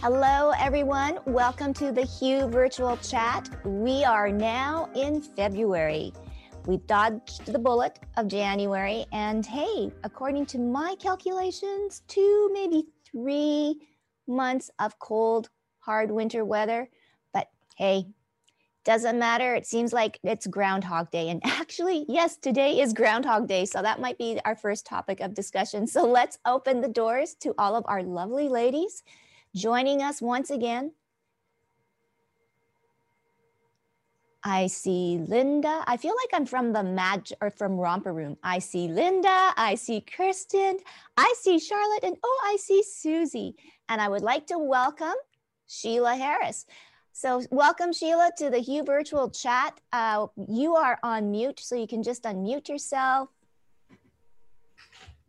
Hello, everyone. Welcome to the Hue Virtual Chat. We are now in February. We've dodged the bullet of January, and hey, according to my calculations, two, maybe three months of cold, hard winter weather. But hey, doesn't matter. It seems like it's Groundhog Day. And actually, yes, today is Groundhog Day. So that might be our first topic of discussion. So let's open the doors to all of our lovely ladies joining us once again. I see Linda. I feel like I'm from the Mad or from Romper Room. I see Linda. I see Kirsten. I see Charlotte. And oh, I see Susie. And I would like to welcome Sheila Harris. So, welcome, Sheila, to the Hue Virtual Chat. Uh, you are on mute, so you can just unmute yourself.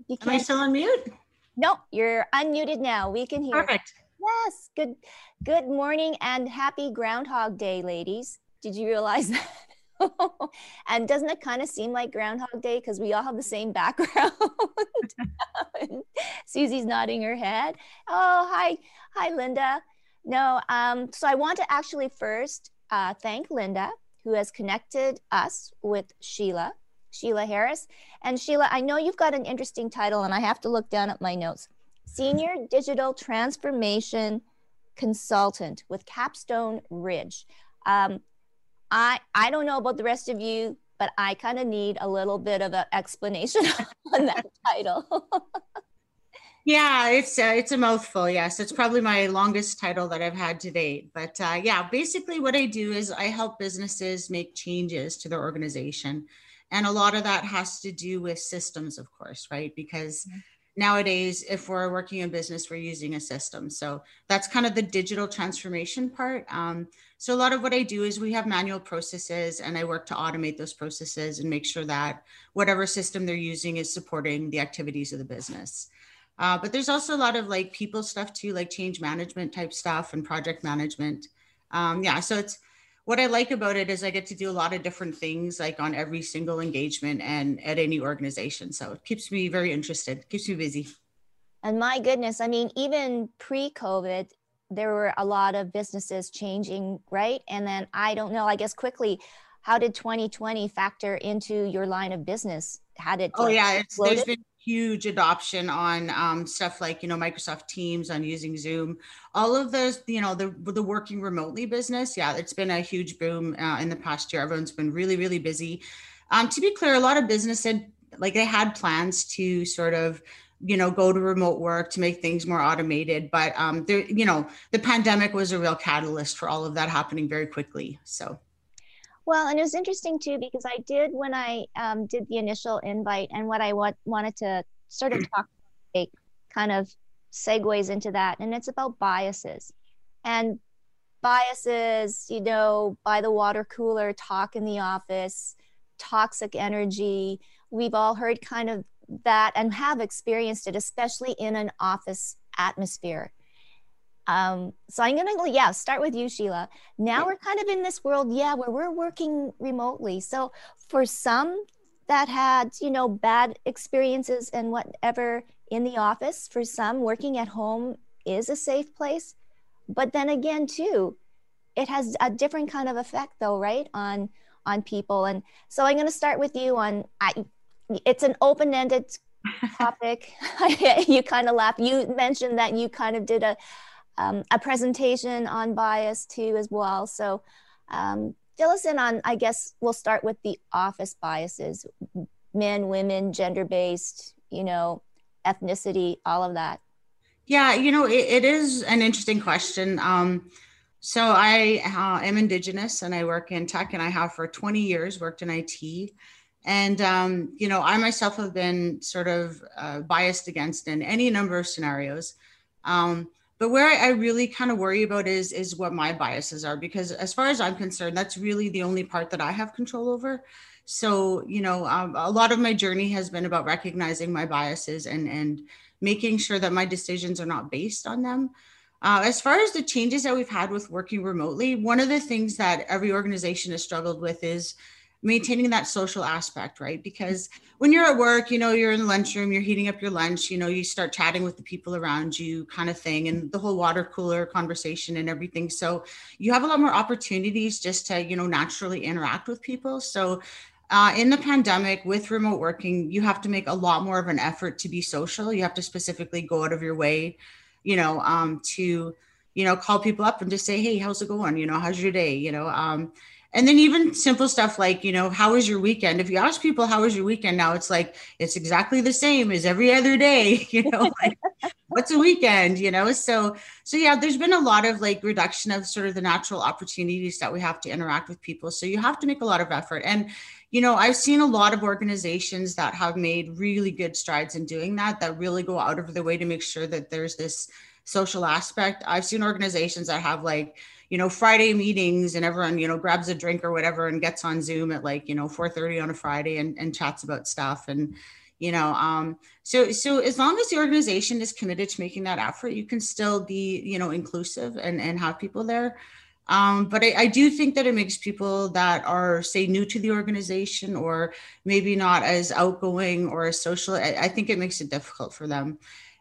You Am I still on mute? No, you're unmuted now. We can hear. Perfect. Yes. Good good morning and happy Groundhog Day, ladies. Did you realize that? and doesn't it kind of seem like Groundhog Day because we all have the same background? Susie's nodding her head. Oh, hi, hi, Linda. No, um, so I want to actually first uh, thank Linda who has connected us with Sheila, Sheila Harris. And Sheila, I know you've got an interesting title, and I have to look down at my notes. Senior Digital Transformation Consultant with Capstone Ridge. Um, I, I don't know about the rest of you, but I kind of need a little bit of an explanation on that title. yeah, it's uh, it's a mouthful. Yes, it's probably my longest title that I've had to date. But uh, yeah, basically, what I do is I help businesses make changes to their organization, and a lot of that has to do with systems, of course, right? Because mm-hmm nowadays if we're working in business we're using a system. So that's kind of the digital transformation part. Um, so a lot of what i do is we have manual processes and i work to automate those processes and make sure that whatever system they're using is supporting the activities of the business. Uh, but there's also a lot of like people stuff too like change management type stuff and project management. Um, yeah so it's what I like about it is I get to do a lot of different things like on every single engagement and at any organization. So it keeps me very interested, keeps me busy. And my goodness, I mean, even pre COVID, there were a lot of businesses changing, right? And then I don't know, I guess quickly, how did 2020 factor into your line of business? How did Oh, yeah, there's been huge adoption on um, stuff like you know Microsoft Teams, on using Zoom, all of those you know the the working remotely business. Yeah, it's been a huge boom uh, in the past year. Everyone's been really really busy. Um, to be clear, a lot of business had like they had plans to sort of you know go to remote work to make things more automated but um there you know the pandemic was a real catalyst for all of that happening very quickly so well, and it was interesting too because I did when I um, did the initial invite, and what I want, wanted to sort of talk, about, kind of segues into that, and it's about biases, and biases. You know, by the water cooler, talk in the office, toxic energy. We've all heard kind of that and have experienced it, especially in an office atmosphere. Um, so I'm gonna, yeah, start with you, Sheila. Now we're kind of in this world, yeah, where we're working remotely. So for some that had, you know, bad experiences and whatever in the office, for some working at home is a safe place. But then again, too, it has a different kind of effect, though, right, on on people. And so I'm gonna start with you on. I, it's an open-ended topic. you kind of laugh. You mentioned that you kind of did a um, a presentation on bias too as well. So um, fill us in on, I guess we'll start with the office biases men, women, gender based, you know, ethnicity, all of that. Yeah, you know, it, it is an interesting question. Um, so I uh, am Indigenous and I work in tech, and I have for 20 years worked in IT. And um, you know, I myself have been sort of uh, biased against in any number of scenarios. Um, but where I, really kind of worry about is is what my biases are, because as far as I'm concerned, that's really the only part that I have control over. So you know, um, a lot of my journey has been about recognizing my biases and and making sure that my decisions are not based on them. Uh, as far as the changes that we've had with working remotely, one of the things that every organization has struggled with is maintaining that social aspect, right? Because when you're at work, you know, you're in the lunchroom, you're heating up your lunch, you know, you start chatting with the people around you, kind of thing, and the whole water cooler conversation and everything. So you have a lot more opportunities just to, you know, naturally interact with people. So uh, in the pandemic with remote working, you have to make a lot more of an effort to be social. You have to specifically go out of your way, you know, um, to, you know, call people up and just say, hey, how's it going? You know, how's your day? You know, um, and then even simple stuff like you know how was your weekend? If you ask people how was your weekend? now it's like it's exactly the same as every other day you know like what's a weekend? you know so so yeah there's been a lot of like reduction of sort of the natural opportunities that we have to interact with people. So you have to make a lot of effort. And you know i've seen a lot of organizations that have made really good strides in doing that that really go out of their way to make sure that there's this social aspect. I've seen organizations that have like you know friday meetings and everyone you know grabs a drink or whatever and gets on zoom at like you know 4.30 on a friday and, and chats about stuff and you know um so so as long as the organization is committed to making that effort you can still be you know inclusive and and have people there. Um, but I, I, do think that it makes people that are say new to the organization or maybe not as outgoing or as social I, I think it makes it difficult for them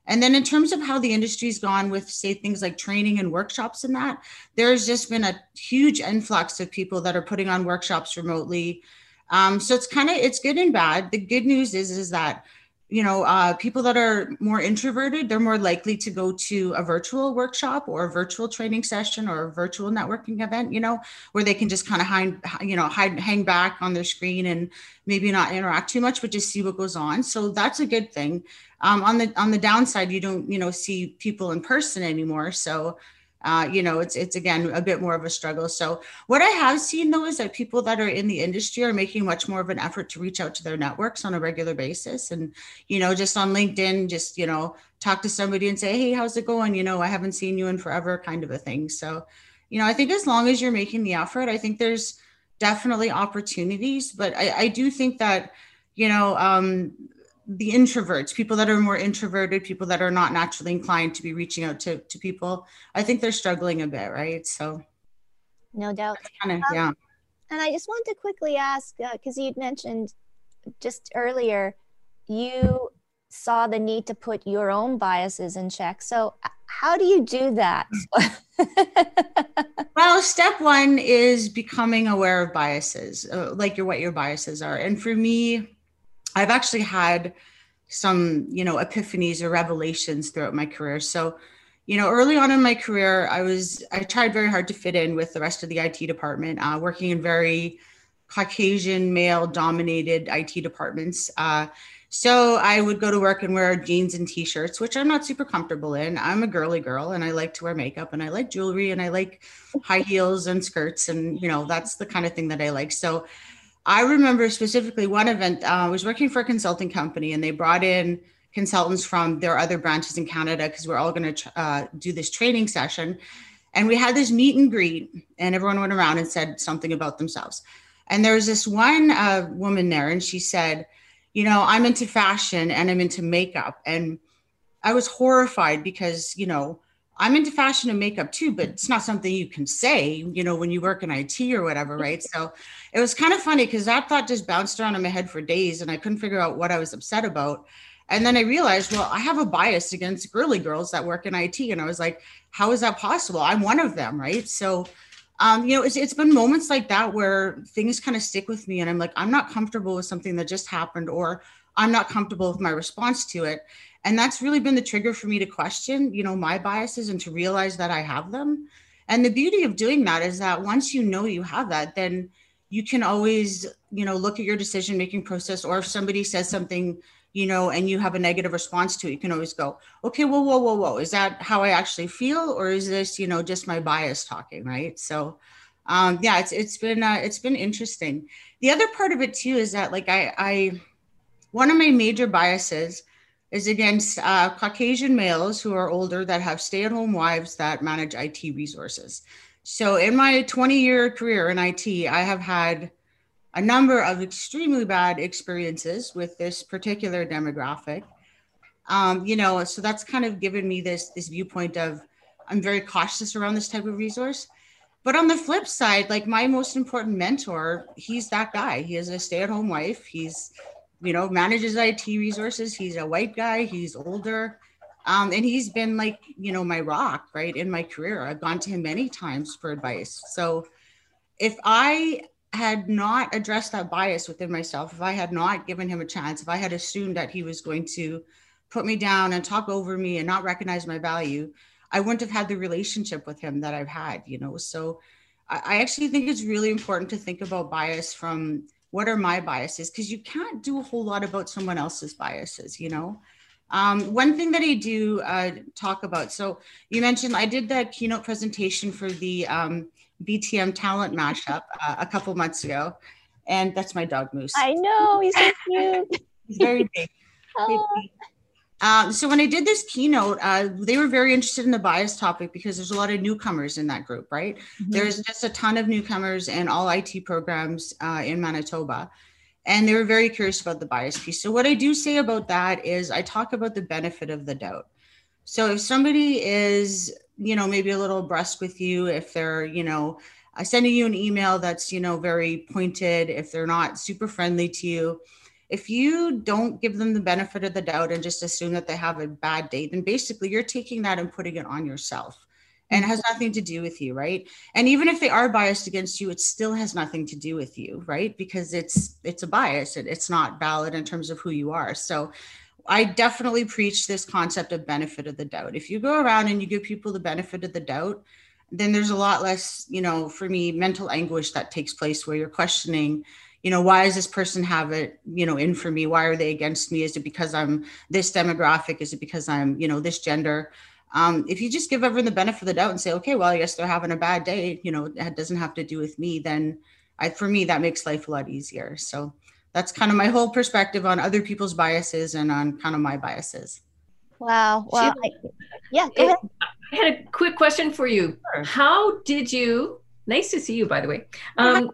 and then in terms of how the industry's gone with say things like training and workshops and that, there's just been a huge influx of people that are putting on workshops remotely. Um, so it's kind of it's good and bad. The good news is is that you know uh, people that are more introverted they're more likely to go to a virtual workshop or a virtual training session or a virtual networking event you know where they can just kind of hide you know hide hang back on their screen and maybe not interact too much but just see what goes on so that's a good thing um, on the on the downside, you don't you know see people in person anymore. So uh, you know it's it's again a bit more of a struggle. So what I have seen though is that people that are in the industry are making much more of an effort to reach out to their networks on a regular basis, and you know just on LinkedIn, just you know talk to somebody and say, hey, how's it going? You know, I haven't seen you in forever, kind of a thing. So you know, I think as long as you're making the effort, I think there's definitely opportunities. But I, I do think that you know um, the introverts, people that are more introverted, people that are not naturally inclined to be reaching out to, to people, I think they're struggling a bit, right? So, no doubt. Kind of, um, yeah. And I just want to quickly ask because uh, you'd mentioned just earlier, you saw the need to put your own biases in check. So, how do you do that? well, step one is becoming aware of biases, uh, like your what your biases are. And for me, I've actually had some, you know, epiphanies or revelations throughout my career. So, you know, early on in my career, I was I tried very hard to fit in with the rest of the IT department, uh, working in very Caucasian male dominated IT departments. Uh, so I would go to work and wear jeans and t-shirts, which I'm not super comfortable in. I'm a girly girl and I like to wear makeup and I like jewelry and I like high heels and skirts and you know that's the kind of thing that I like. So I remember specifically one event. Uh, I was working for a consulting company, and they brought in consultants from their other branches in Canada because we're all going to uh, do this training session. And we had this meet and greet, and everyone went around and said something about themselves. And there was this one uh, woman there, and she said, "You know, I'm into fashion and I'm into makeup." And I was horrified because, you know, I'm into fashion and makeup too, but it's not something you can say, you know, when you work in IT or whatever, right? So it was kind of funny because that thought just bounced around in my head for days and I couldn't figure out what I was upset about. And then I realized, well, I have a bias against girly girls that work in IT. And I was like, how is that possible? I'm one of them, right? So, um, you know, it's, it's been moments like that where things kind of stick with me and I'm like, I'm not comfortable with something that just happened or I'm not comfortable with my response to it and that's really been the trigger for me to question you know my biases and to realize that i have them And the beauty of doing that is that once you know you have that, then you can always, you know, look at your decision making process. Or if somebody says something, you know, and you have a negative response to it, you can always go, okay, whoa, whoa, whoa, whoa. Is that how I actually feel? Or is this, you know, just my bias talking? Right. So, um, yeah, it's, it's been, uh, it's been interesting. The other part of it too is that like I, I, one of my major biases is against uh, Caucasian males who are older that have stay at home wives that manage IT resources. So, in my 20 year career in IT, I have had a number of extremely bad experiences with this particular demographic. Um, you know, so that's kind of given me this this viewpoint of I'm very cautious around this type of resource. But on the flip side, like my most important mentor, he's that guy. He is a stay-at-home wife. He's you know, manages IT resources. He's a white guy, he's older. Um, and he's been like, you know, my rock, right, in my career. I've gone to him many times for advice. So if I had not addressed that bias within myself, if I had not given him a chance, if I had assumed that he was going to put me down and talk over me and not recognize my value, I wouldn't have had the relationship with him that I've had, you know. So I actually think it's really important to think about bias from what are my biases? Because you can't do a whole lot about someone else's biases you know? Um, one thing that i do uh, talk about so you mentioned i did that keynote presentation for the um, btm talent mashup uh, a couple months ago and that's my dog moose. I know he's so cute. He's very big, oh. Um, so when I did this keynote, uh, they were very interested in the bias topic because there's a lot of newcomers in that group, right? Mm-hmm. There's just a ton of newcomers in all IT programs uh, in Manitoba. And they were very curious about the bias piece. So what I do say about that is I talk about the benefit of the doubt. So if somebody is, you know, maybe a little brusque with you, if they're, you know, uh, sending you an email that's, you know, very pointed, if they're not super friendly to you, if you don't give them the benefit of the doubt and just assume that they have a bad day, then basically you're taking that and putting it on yourself. And it has nothing to do with you right? And even if they are biased against you it still has nothing to do with you right? Because it's it's a bias it's not valid in terms of who you are. So i definitely preach this concept of benefit of the doubt. If you go around and you give people the benefit of the doubt then there's a lot less you know for me mental anguish that takes place where you're questioning you know why does this person have it you know in for me? Why are they against me? Is it because i'm this demographic? Is it because i'm you know this gender? Um, if you just give everyone the benefit of the doubt and say okay well i guess they're having a bad day you know it doesn't have to do with me then I, for me that makes life a lot easier. So that's kind of my whole perspective on other people's biases and on kind of my biases. Wow. Well I, yeah go ahead. i had a quick question for you. Sure. how did you nice to see you by the way. Um,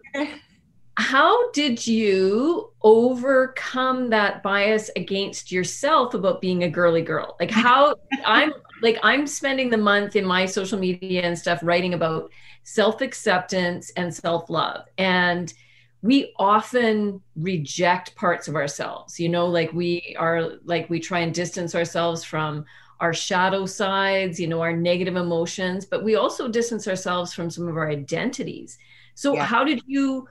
how did you overcome that bias against yourself about being a girly girl? Like how i'm like i'm spending the month in my social media and stuff writing about self-acceptance and self-love. And we often reject parts of ourselves you know like we are like we try and distance ourselves from our shadow sides you know our negative emotions but we also distance ourselves from some of our identities. So yeah. how did you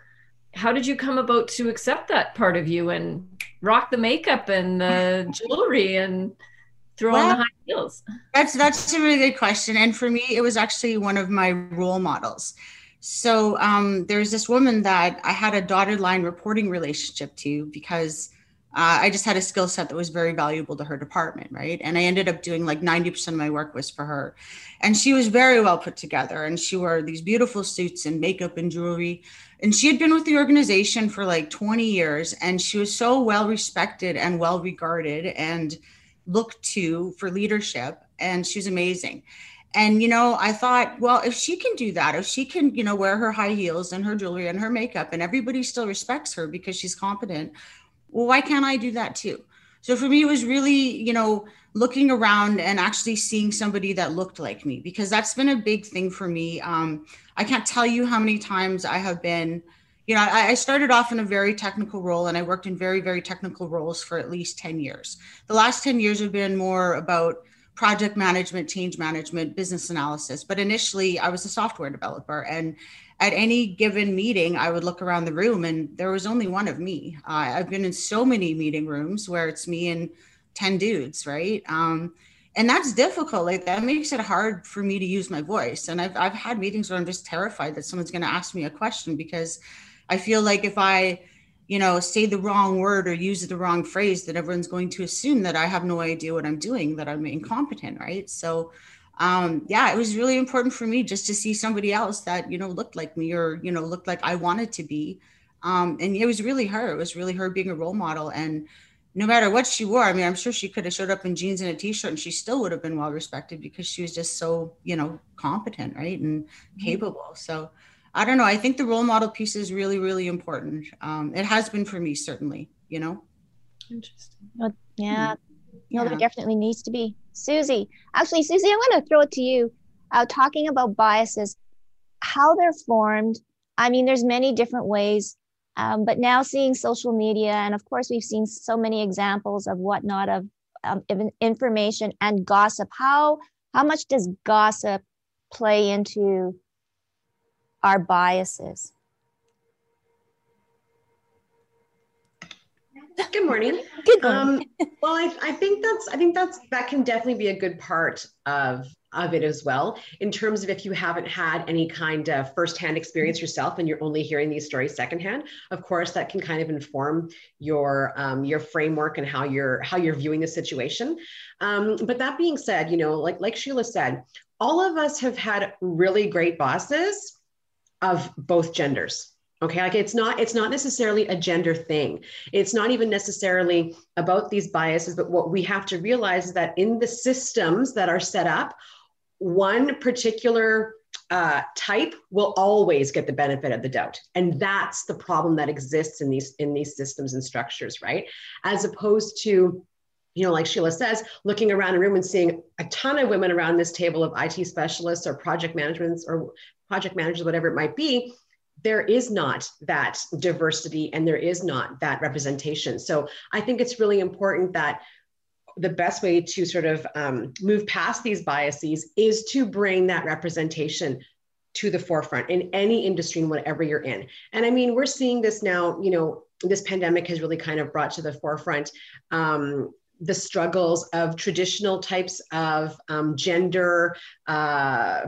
how did you come about to accept that part of you and rock the makeup and the jewelry and throw well, on the high heels? That's that's a really good question. And for me, it was actually one of my role models. So um, there's this woman that I had a dotted line reporting relationship to because uh, I just had a skill set that was very valuable to her department, right? And I ended up doing like 90% of my work was for her. And she was very well put together and she wore these beautiful suits and makeup and jewelry and she had been with the organization for like 20 years and she was so well respected and well regarded and looked to for leadership and she's amazing and you know i thought well if she can do that if she can you know wear her high heels and her jewelry and her makeup and everybody still respects her because she's competent well why can't i do that too so for me it was really you know looking around and actually seeing somebody that looked like me because that's been a big thing for me um, I can't tell you how many times I have been, you know, I, I, started off in a very technical role and I worked in very, very technical roles for at least 10 years. The last 10 years have been more about project management, change management, business analysis. But initially, I was a software developer. And at any given meeting, I would look around the room and there was only one of me. Uh, I've been in so many meeting rooms where it's me and 10 dudes, right? Um, and that's difficult like that makes it hard for me to use my voice and i've, I've had meetings where i'm just terrified that someone's going to ask me a question because i feel like if i you know say the wrong word or use the wrong phrase that everyone's going to assume that i have no idea what i'm doing that i'm incompetent right so um yeah it was really important for me just to see somebody else that you know looked like me or you know looked like i wanted to be um and it was really her it was really her being a role model and no matter what she wore, I mean, I'm sure she could have showed up in jeans and a t-shirt and she still would have been well respected because she was just so, you know, competent, right? And mm-hmm. capable. So I don't know. I think the role model piece is really, really important. Um, it has been for me, certainly, you know? Interesting. Well, yeah. Mm-hmm. No, there definitely needs to be. Susie, actually, Susie, I'm going to throw it to you. Uh, talking about biases, how they're formed. I mean, there's many different ways um, but now seeing social media, and of course, we've seen so many examples of whatnot of um, information and gossip. How how much does gossip play into our biases? Good morning. Good morning. Um, well, I, I think that's I think that's that can definitely be a good part of of it as well in terms of if you haven't had any kind of firsthand experience yourself and you're only hearing these stories secondhand of course that can kind of inform your um, your framework and how you're how you're viewing the situation um, but that being said you know like like sheila said all of us have had really great bosses of both genders okay like it's not it's not necessarily a gender thing. It's not even necessarily about these biases but what we have to realize is that in the systems that are set up one particular uh, type will always get the benefit of the doubt. And that's the problem that exists in these in these systems and structures right? As opposed to you know like sheila says looking around a room and seeing a ton of women around this table of it specialists or project management or project managers whatever it might be there is not that diversity and there is not that representation so i think it's really important that the best way to sort of um, move past these biases is to bring that representation to the forefront in any industry and whatever you're in. And I mean, we're seeing this now, you know, this pandemic has really kind of brought to the forefront um, the struggles of traditional types of um, gender. Uh,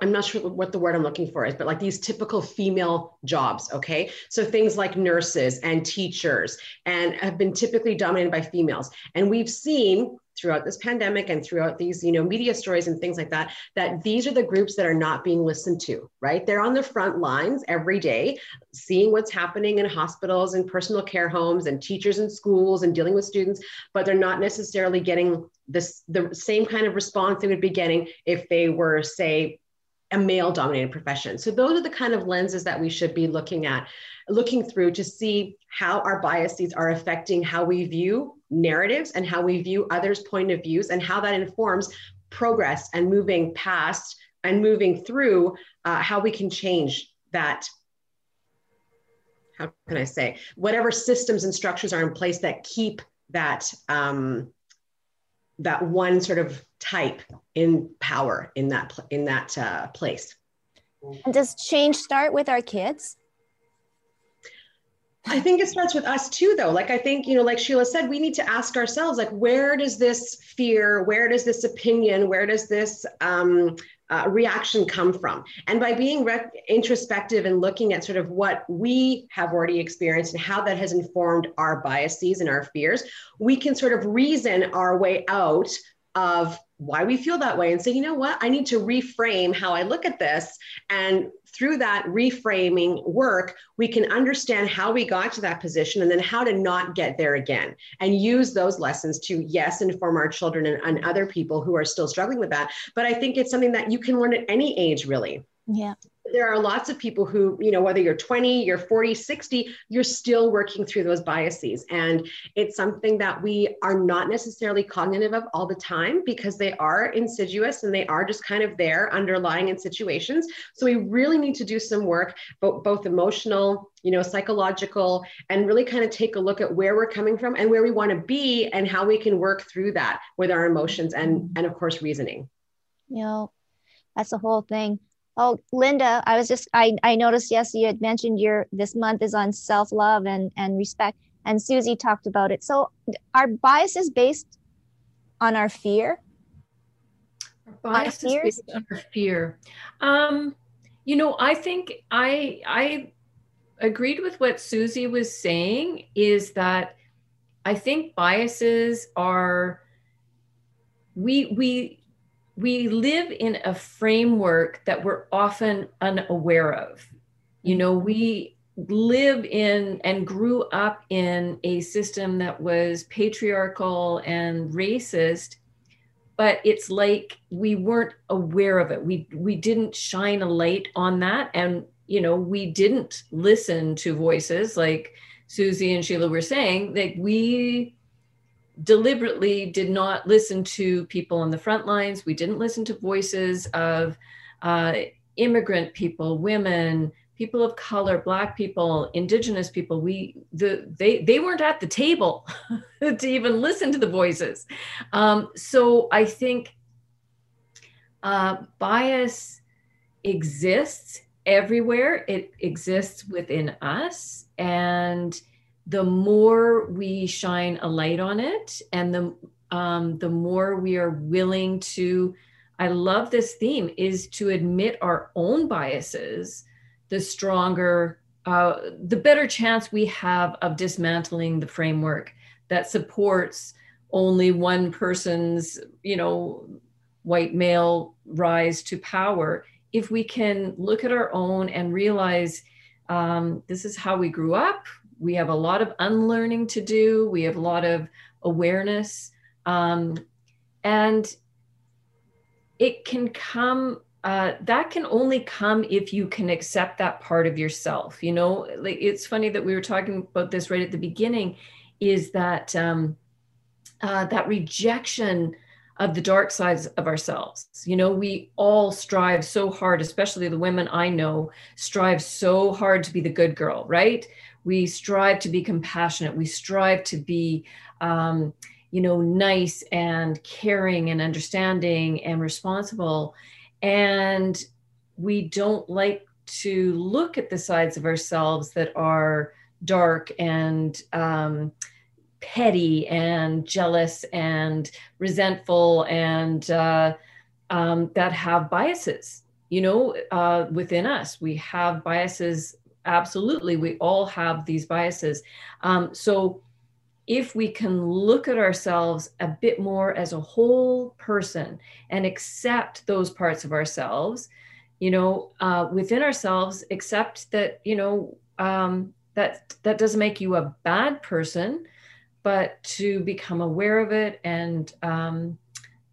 I'm not sure what the word I'm looking for is, but like these typical female jobs. Okay. So things like nurses and teachers and have been typically dominated by females. And we've seen throughout this pandemic and throughout these you know media stories and things like that that these are the groups that are not being listened to right they're on the front lines every day seeing what's happening in hospitals and personal care homes and teachers in schools and dealing with students but they're not necessarily getting this the same kind of response they would be getting if they were say a male dominated profession. So those are the kind of lenses that we should be looking at, looking through to see how our biases are affecting how we view narratives and how we view others' point of views and how that informs progress and moving past and moving through uh, how we can change that how can I say, whatever systems and structures are in place that keep that um, that one sort of type in power in that in that uh, place. And does change start with our kids? I think it starts with us too, though. Like I think, you know, like Sheila said, we need to ask ourselves, like, where does this fear, where does this opinion, where does this um, uh, reaction come from? And by being re- introspective and looking at sort of what we have already experienced and how that has informed our biases and our fears, we can sort of reason our way out of why we feel that way and say, you know what, I need to reframe how I look at this. And through that reframing work, we can understand how we got to that position and then how to not get there again and use those lessons to, yes, inform our children and, and other people who are still struggling with that. But I think it's something that you can learn at any age, really. Yeah there are lots of people who, you know, whether you're 20, you're 40, 60, you're still working through those biases. And it's something that we are not necessarily cognitive of all the time because they are insidious and they are just kind of there underlying in situations. So we really need to do some work, both, both emotional, you know, psychological, and really kind of take a look at where we're coming from and where we want to be and how we can work through that with our emotions and, and of course, reasoning. You know, that's the whole thing. Oh, Linda, I was just I I noticed yes you had mentioned your this month is on self love and and respect, and Susie talked about it. So, our bias is based on our fear? Our bias is based on our fear? Um, you know i think i i agreed with what susie was saying is that i think biases are we we we live in a framework that we're often unaware of. You know we live in and grew up in a system that was patriarchal and racist but it's like we weren't aware of it. We we didn't shine a light on that. And you know we didn't listen to voices like susie and sheila were saying that we deliberately did not listen to people on the front lines. We didn't listen to voices of uh, immigrant people women people of color black people indigenous people. We the they they weren't at the table to even listen to the voices. Um, so i think uh, bias exists everywhere. It exists within us. And the more we shine a light on it and the um, the more we are willing to i love this theme is to admit our own biases the stronger, uh, the better chance we have of dismantling the framework that supports only one person's, you know, white male rise to power. If we can look at our own and realize um, this is how we grew up, we have a lot of unlearning to do, we have a lot of awareness. Um, and it can come uh, that can only come if you can accept that part of yourself. You know, like it's funny that we were talking about this right at the beginning, is that um, uh, that rejection of the dark sides of ourselves. You know, we all strive so hard, especially the women I know, strive so hard to be the good girl, right? We strive to be compassionate. We strive to be, um, you know, nice and caring and understanding and responsible and we don't like to look at the sides of ourselves that are dark and um, petty and jealous and resentful and uh, um, that have biases you know uh, within us we have biases absolutely we all have these biases. Um, so if we can look at ourselves a bit more as a whole person and accept those parts of ourselves you know uh, within ourselves accept that you know um, that that doesn't make you a bad person but to become aware of it and um,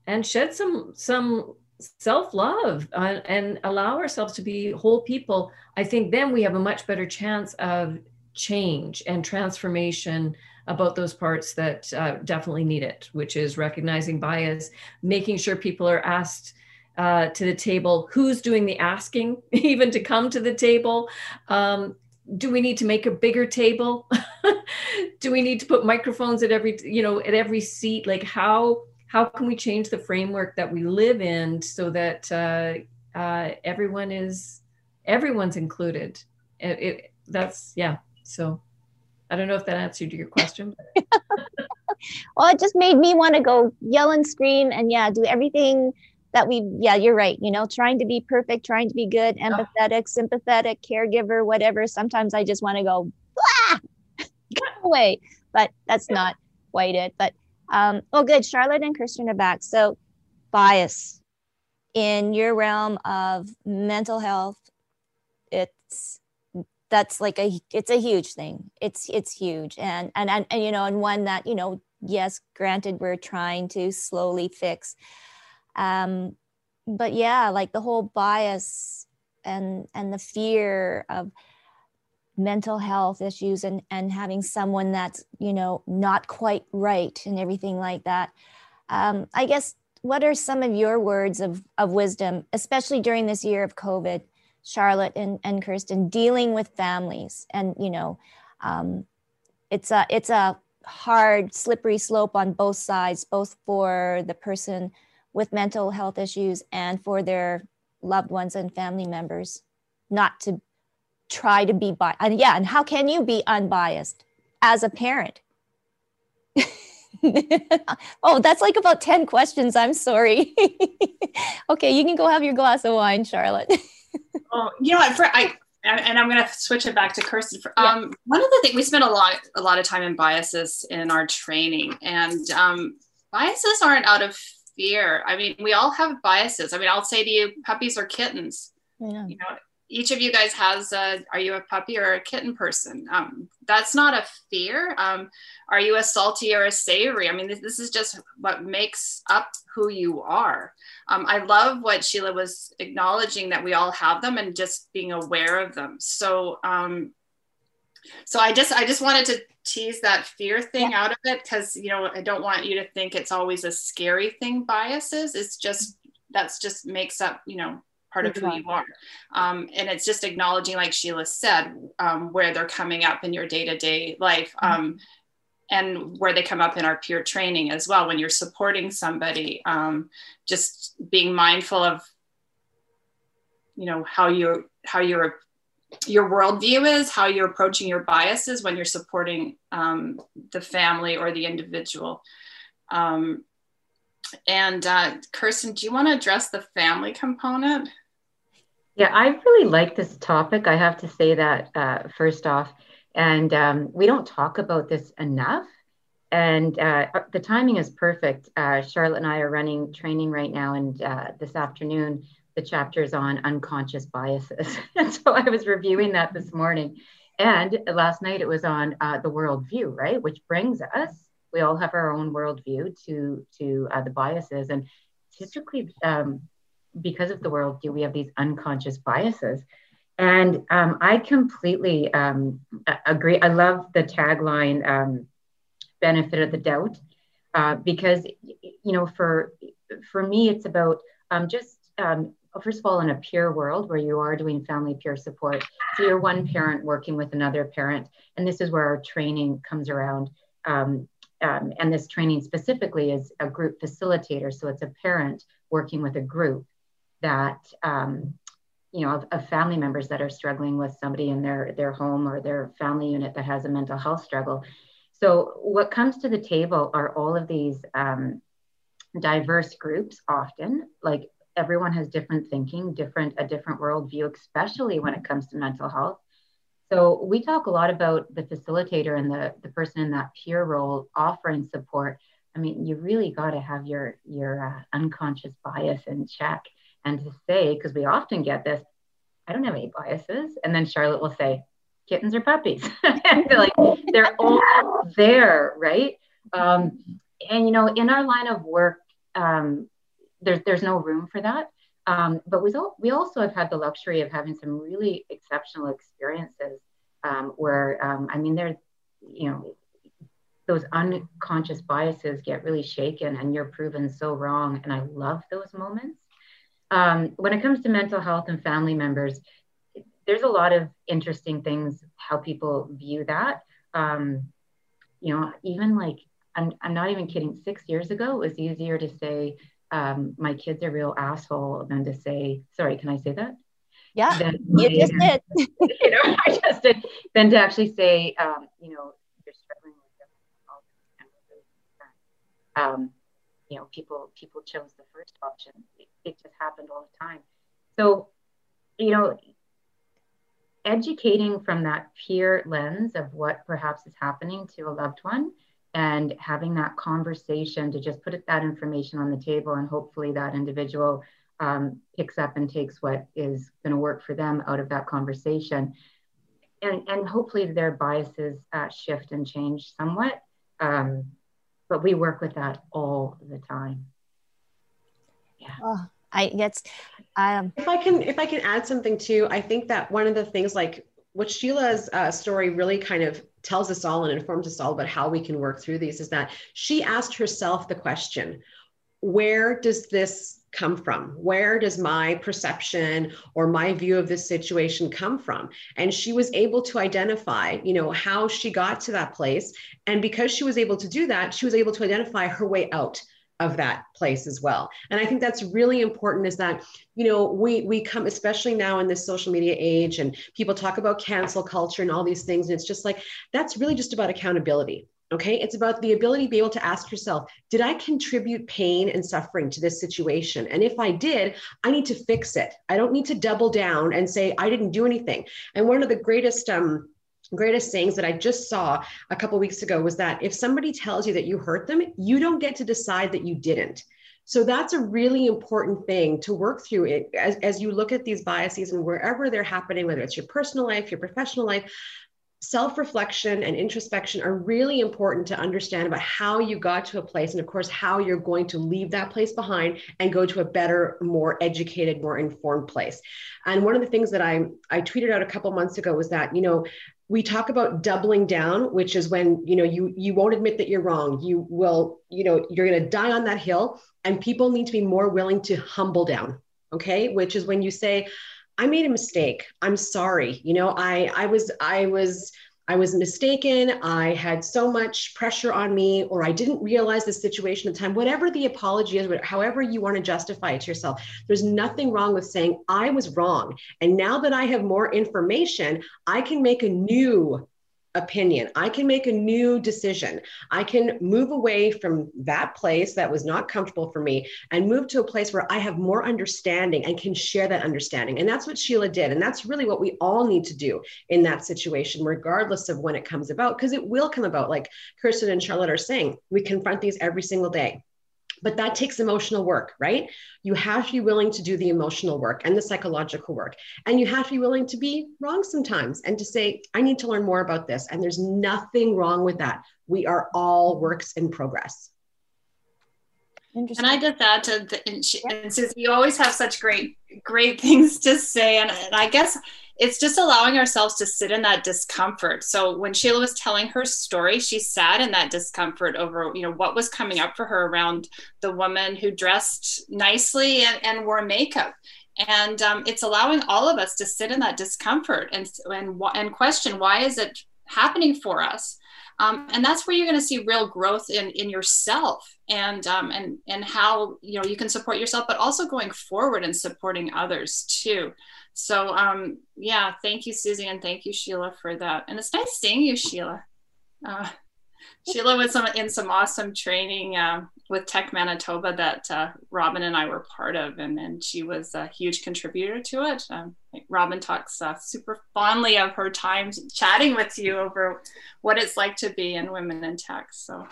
and shed some some self-love uh, and allow ourselves to be whole people i think then we have a much better chance of change and transformation about those parts that uh, definitely need it, which is recognizing bias, making sure people are asked uh, to the table, who's doing the asking, even to come to the table. Um, do we need to make a bigger table? do we need to put microphones at every, you know, at every seat? Like how how can we change the framework that we live in so that uh, uh, everyone is everyone's included? It, it, that's yeah. So I don't know if that answered your question. well, it just made me want to go yell and scream and yeah, do everything that we yeah, you're right. You know, trying to be perfect, trying to be good, empathetic, sympathetic, caregiver, whatever. Sometimes I just want to go, ah, get away. But that's not quite it. But um, oh good. Charlotte and Kirsten are back. So bias in your realm of mental health, it's that's like a it's a huge thing it's it's huge and and and, and you know and one that you know yes granted we're trying to slowly fix um but yeah like the whole bias and and the fear of mental health issues and and having someone that's you know not quite right and everything like that um i guess what are some of your words of of wisdom especially during this year of covid Charlotte and, and Kirsten dealing with families. And, you know, um, it's a it's a hard, slippery slope on both sides, both for the person with mental health issues and for their loved ones and family members, not to try to be biased. And yeah, and how can you be unbiased as a parent? oh, that's like about 10 questions. I'm sorry. okay, you can go have your glass of wine, Charlotte. oh, you know what? For, I and I'm going to switch it back to Kirsten. For, um, yeah. One of the things we spend a lot a lot of time in biases in our training, and um, biases aren't out of fear. I mean, we all have biases. I mean, I'll say to you, puppies or kittens. Yeah. You know, each of you guys has a, are you a puppy or a kitten person? Um, that's not a fear. Um, are you a salty or a savory? I mean, this, this is just what makes up who you are. Um, I love what Sheila was acknowledging that we all have them and just being aware of them. So, um, so I just, I just wanted to tease that fear thing yeah. out of it because, you know, I don't want you to think it's always a scary thing, biases. It's just, that's just makes up, you know, part of who you are. Um, and it's just acknowledging, like Sheila said, um, where they're coming up in your day to day life. Mm-hmm. Um, and where they come up in our peer training as well when you're supporting somebody um, just being mindful of you know how you how your your worldview is how you're approaching your biases when you're supporting um, the family or the individual um, and uh, kirsten do you want to address the family component yeah, I really like this topic. I have to say that uh, first off. And um, we don't talk about this enough. And uh, uh, the timing is perfect. Uh, Charlotte and I are running training right now. And uh, this afternoon, the chapter is on unconscious biases. and so I was reviewing that this morning. And last night it was on uh, the worldview, right? Which brings us, we all have our own worldview to, to the biases. And typically, um, because of the world do we have these unconscious biases. And um, I completely um, agree. I love the tagline um, benefit of the doubt uh, because, you know, for, for me, it's about um, just, um, first of all, in a peer world where you are doing family peer support. So you're one parent working with another parent. And this is where our training comes around. Um, and this training specifically is a group facilitator. So it's a parent working with a group that um, you know of, of, family members that are struggling with somebody in their their home or their family unit that has a mental health struggle. So what comes to the table are all of these um, diverse groups often. Like everyone has different thinking different a different worldview especially when it comes to mental health. So we talk a lot about the facilitator and the, the person in that peer role offering support. I mean you really got to have your your uh, unconscious bias in check and to say, because we often get this, I don't have any biases. And then Charlotte will say, kittens or puppies. and they're like, they're all there, right? Um, and, you know, in our line of work, um, there's, there's no room for that. Um, but we, we also have had the luxury of having some really exceptional experiences um, where, um, I mean, there's, you know, those unconscious biases get really shaken and you're proven so wrong. And I love those moments um, when it comes to mental health and family members, there's a lot of interesting things how people view that. Um, you know, even like I'm, I'm not even kidding. Six years ago, it was easier to say um, my kid's a real asshole than to say, sorry, can I say that? Yeah, you just did. you know, I just did. Than to actually say, um, you know, you're struggling with um, you know, people people chose the first option. It, it just happened all the time. So, you know, educating from that peer lens of what perhaps is happening to a loved one and having that conversation to just put that information on the table and hopefully that individual um, picks up and takes what is going to work for them out of that conversation and, and hopefully their biases uh, shift and change somewhat um, but we work with that all the time. Yeah. Oh, I guess um if I can if I can add something too, I think that one of the things like what Sheila's uh, story really kind of tells us all and informs us all about how we can work through these is that she asked herself the question, where does this come from? Where does my perception or my view of this situation come from? And she was able to identify, you know, how she got to that place. And because she was able to do that, she was able to identify her way out of that place as well and i think that's really important is that you know we we come especially now in this social media age and people talk about cancel culture and all these things and it's just like that's really just about accountability Okay. It's about the ability to be able to ask yourself, did I contribute pain and suffering to this situation? And if I did, I need to fix it. I don't need to double down and say, I didn't do anything. And one of the greatest, um, greatest sayings that I just saw a couple weeks ago was that if somebody tells you that you hurt them, you don't get to decide that you didn't. So that's a really important thing to work through it as, as you look at these biases and wherever they're happening, whether it's your personal life, your professional life, self reflection and introspection are really important to understand about how you got to a place and of course how you're going to leave that place behind and go to a better more educated more informed place. And one of the things that i i tweeted out a couple months ago was that you know we talk about doubling down which is when you know you you won't admit that you're wrong. You will you know you're going to die on that hill and people need to be more willing to humble down okay? Which is when you say I made a mistake. I'm sorry. You know, I I was I was I was mistaken. I had so much pressure on me, or I didn't realize the situation at the time. Whatever the apology is, however you want to justify it to yourself, there's nothing wrong with saying, I was wrong. And now that I have more information, I can make a new opinion. I can make a new decision. I can move away from that place that was not comfortable for me and move to a place where I have more understanding and can share that understanding. And that's what Sheila did. And that's really what we all need to do in that situation, regardless of when it comes about, because it will come about. Like Kirsten and Charlotte are saying, we confront these every single day but that takes emotional work, right? You have to be willing to do the emotional work and the psychological work. And you have to be willing to be wrong sometimes and to say, I need to learn more about this. And there's nothing wrong with that. We are all works in progress. And I just that to the, and, she, and since you always have such great, great things to say. And, and I guess it's just allowing ourselves to sit in that discomfort. So when Sheila was telling her story, she sat in that discomfort over, you know, what was coming up for her around the woman who dressed nicely and, and wore makeup. And um, it's allowing all of us to sit in that discomfort and, and, and question why is it happening for us? Um, and that's where you're going to see real growth in in yourself and um, and and how you know you can support yourself, but also going forward and supporting others too. So um, yeah, thank you, Susie, and thank you, Sheila, for that. And it's nice seeing you, Sheila. Uh, Sheila was some, in some awesome training uh, with Tech Manitoba that uh, Robin and I were part of, and, and she was a huge contributor to it. Um, Robin talks uh, super fondly of her time chatting with you over what it's like to be in women in tech. So,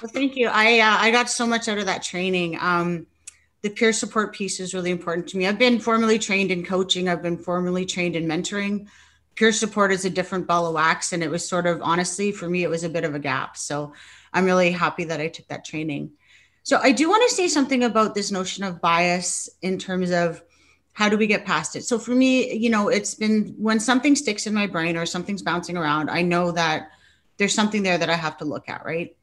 well, thank you. I uh, I got so much out of that training. Um, the peer support piece is really important to me. I've been formally trained in coaching. I've been formally trained in mentoring. Peer support is a different ball of wax and it was sort of honestly for me it was a bit of a gap. So i'm really happy that i took that training. So i do want to say something about this notion of bias in terms of how do we get past it? So for me you know it's been when something sticks in my brain or something's bouncing around i know that there's something there that i have to look at right?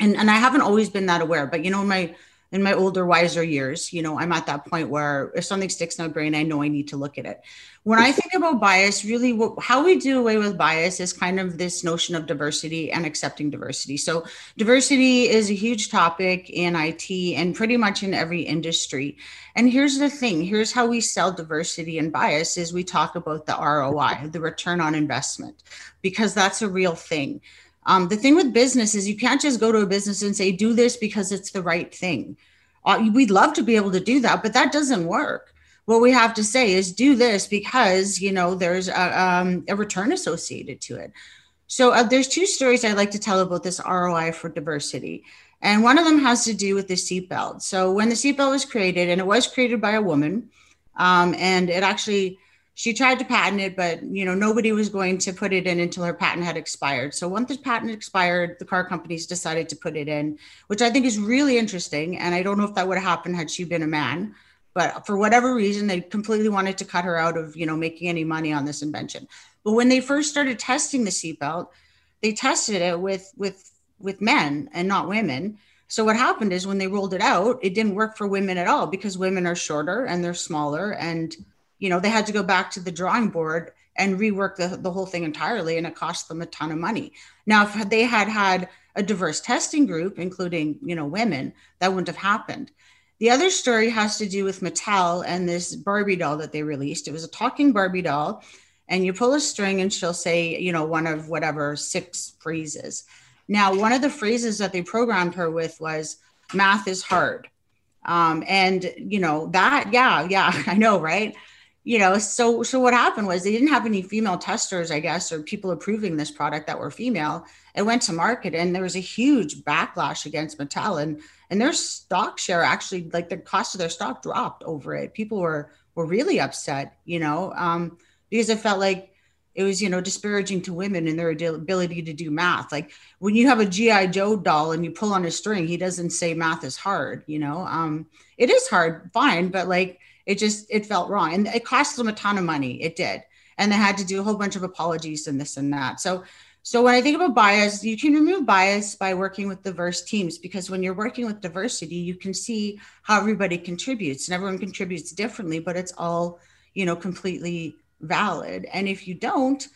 And and i haven't always been that aware but you know my in my older, wiser years, you know, I'm at that point where if something sticks in my brain, I know I need to look at it. When I think about bias, really what, how we do away with bias is kind of this notion of diversity and accepting diversity. So diversity is a huge topic in IT and pretty much in every industry. And here's the thing, here's how we sell diversity and bias is we talk about the ROI, the return on investment, because that's a real thing. Um, the thing with business is you can't just go to a business and say, do this because it's the right thing. Uh, we'd love to be able to do that, but that doesn't work. What we have to say is do this because, you know, there's a, um, a return associated to it. So uh, there's two stories I like to tell about this ROI for diversity. And one of them has to do with the seatbelt. So when the seatbelt was created, and it was created by a woman, um, and it actually she tried to patent it, but you know nobody was going to put it in until her patent had expired. So once the patent expired, the car companies decided to put it in, which I think is really interesting. And I don't know if that would have happened had she been a man, but for whatever reason, they completely wanted to cut her out of you know making any money on this invention. But when they first started testing the seatbelt, they tested it with with with men and not women. So what happened is when they rolled it out, it didn't work for women at all because women are shorter and they're smaller and you know, they had to go back to the drawing board and rework the, the whole thing entirely, and it cost them a ton of money. Now, if they had had a diverse testing group, including, you know, women, that wouldn't have happened. The other story has to do with Mattel and this Barbie doll that they released. It was a talking Barbie doll, and you pull a string and she'll say, you know, one of whatever six phrases. Now, one of the phrases that they programmed her with was math is hard. Um, and you know, that, yeah, yeah, I know, right? You know, so so what happened was they didn't have any female testers, I guess, or people approving this product that were female. It went to market and there was a huge backlash against Mattel and and their stock share actually like the cost of their stock dropped over it. People were were really upset, you know, um, because it felt like it was you know disparaging to women and their ability to do math like when you have a gi joe doll and you pull on a string he doesn't say math is hard you know um it is hard fine but like it just it felt wrong and it cost them a ton of money it did and they had to do a whole bunch of apologies and this and that so so when i think about bias you can remove bias by working with diverse teams because when you're working with diversity you can see how everybody contributes and everyone contributes differently but it's all you know completely valid. And if you don't,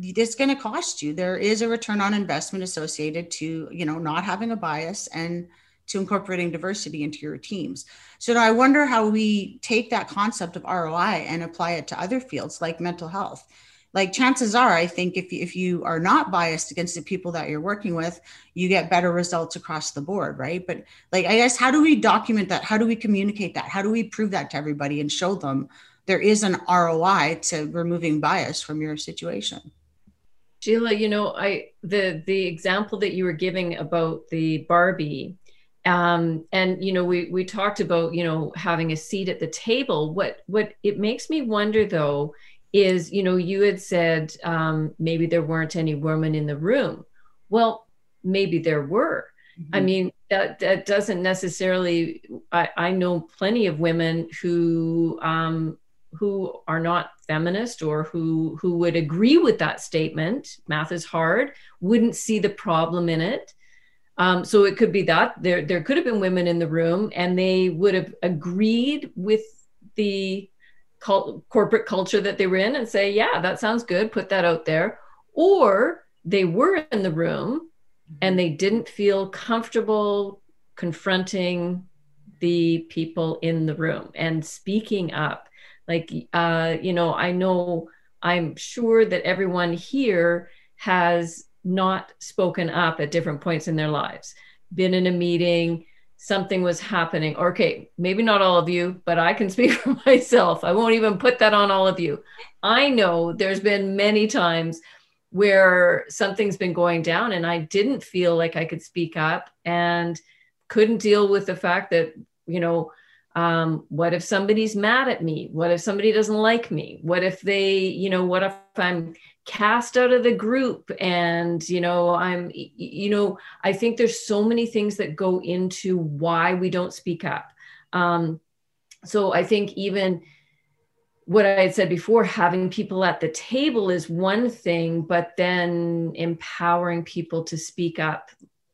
it's going to cost you. There is a return on investment associated to, you know, not having a bias and to incorporating diversity into your teams. So I wonder how we take that concept of ROI and apply it to other fields like mental health. Like chances are, I think if you, if you are not biased against the people that you're working with, you get better results across the board, right? But like, I guess, how do we document that? How do we communicate that? How do we prove that to everybody and show them there is an ROI to removing bias from your situation. Sheila, you know, I the the example that you were giving about the Barbie, um, and you know, we we talked about you know having a seat at the table. What what it makes me wonder though is you know you had said um, maybe there weren't any women in the room. Well, maybe there were. Mm-hmm. I mean, that that doesn't necessarily. I, I know plenty of women who um, who are not feminist or who who would agree with that statement math is hard wouldn't see the problem in it um, so it could be that. There there could have been women in the room and they would have agreed with the cult, corporate culture that they were in and say yeah that sounds good. Put that out there. Or they were in the room and they didn't feel comfortable confronting the people in the room and speaking up. Like uh you know i know i'm sure that everyone here has not spoken up at different points in their lives. Been in a meeting something was happening. Okay maybe not all of you but i can speak for myself. I won't even put that on all of you. I know there's been many times where something's been going down and i didn't feel like i could speak up and couldn't deal with the fact that you know um, what if somebody's mad at me? What if somebody doesn't like me? What if they you know what if i'm cast out of the group and you know i'm you know i think there's so many things that go into why we don't speak up. Um, so i think even what i had said before having people at the table is one thing but then empowering people to speak up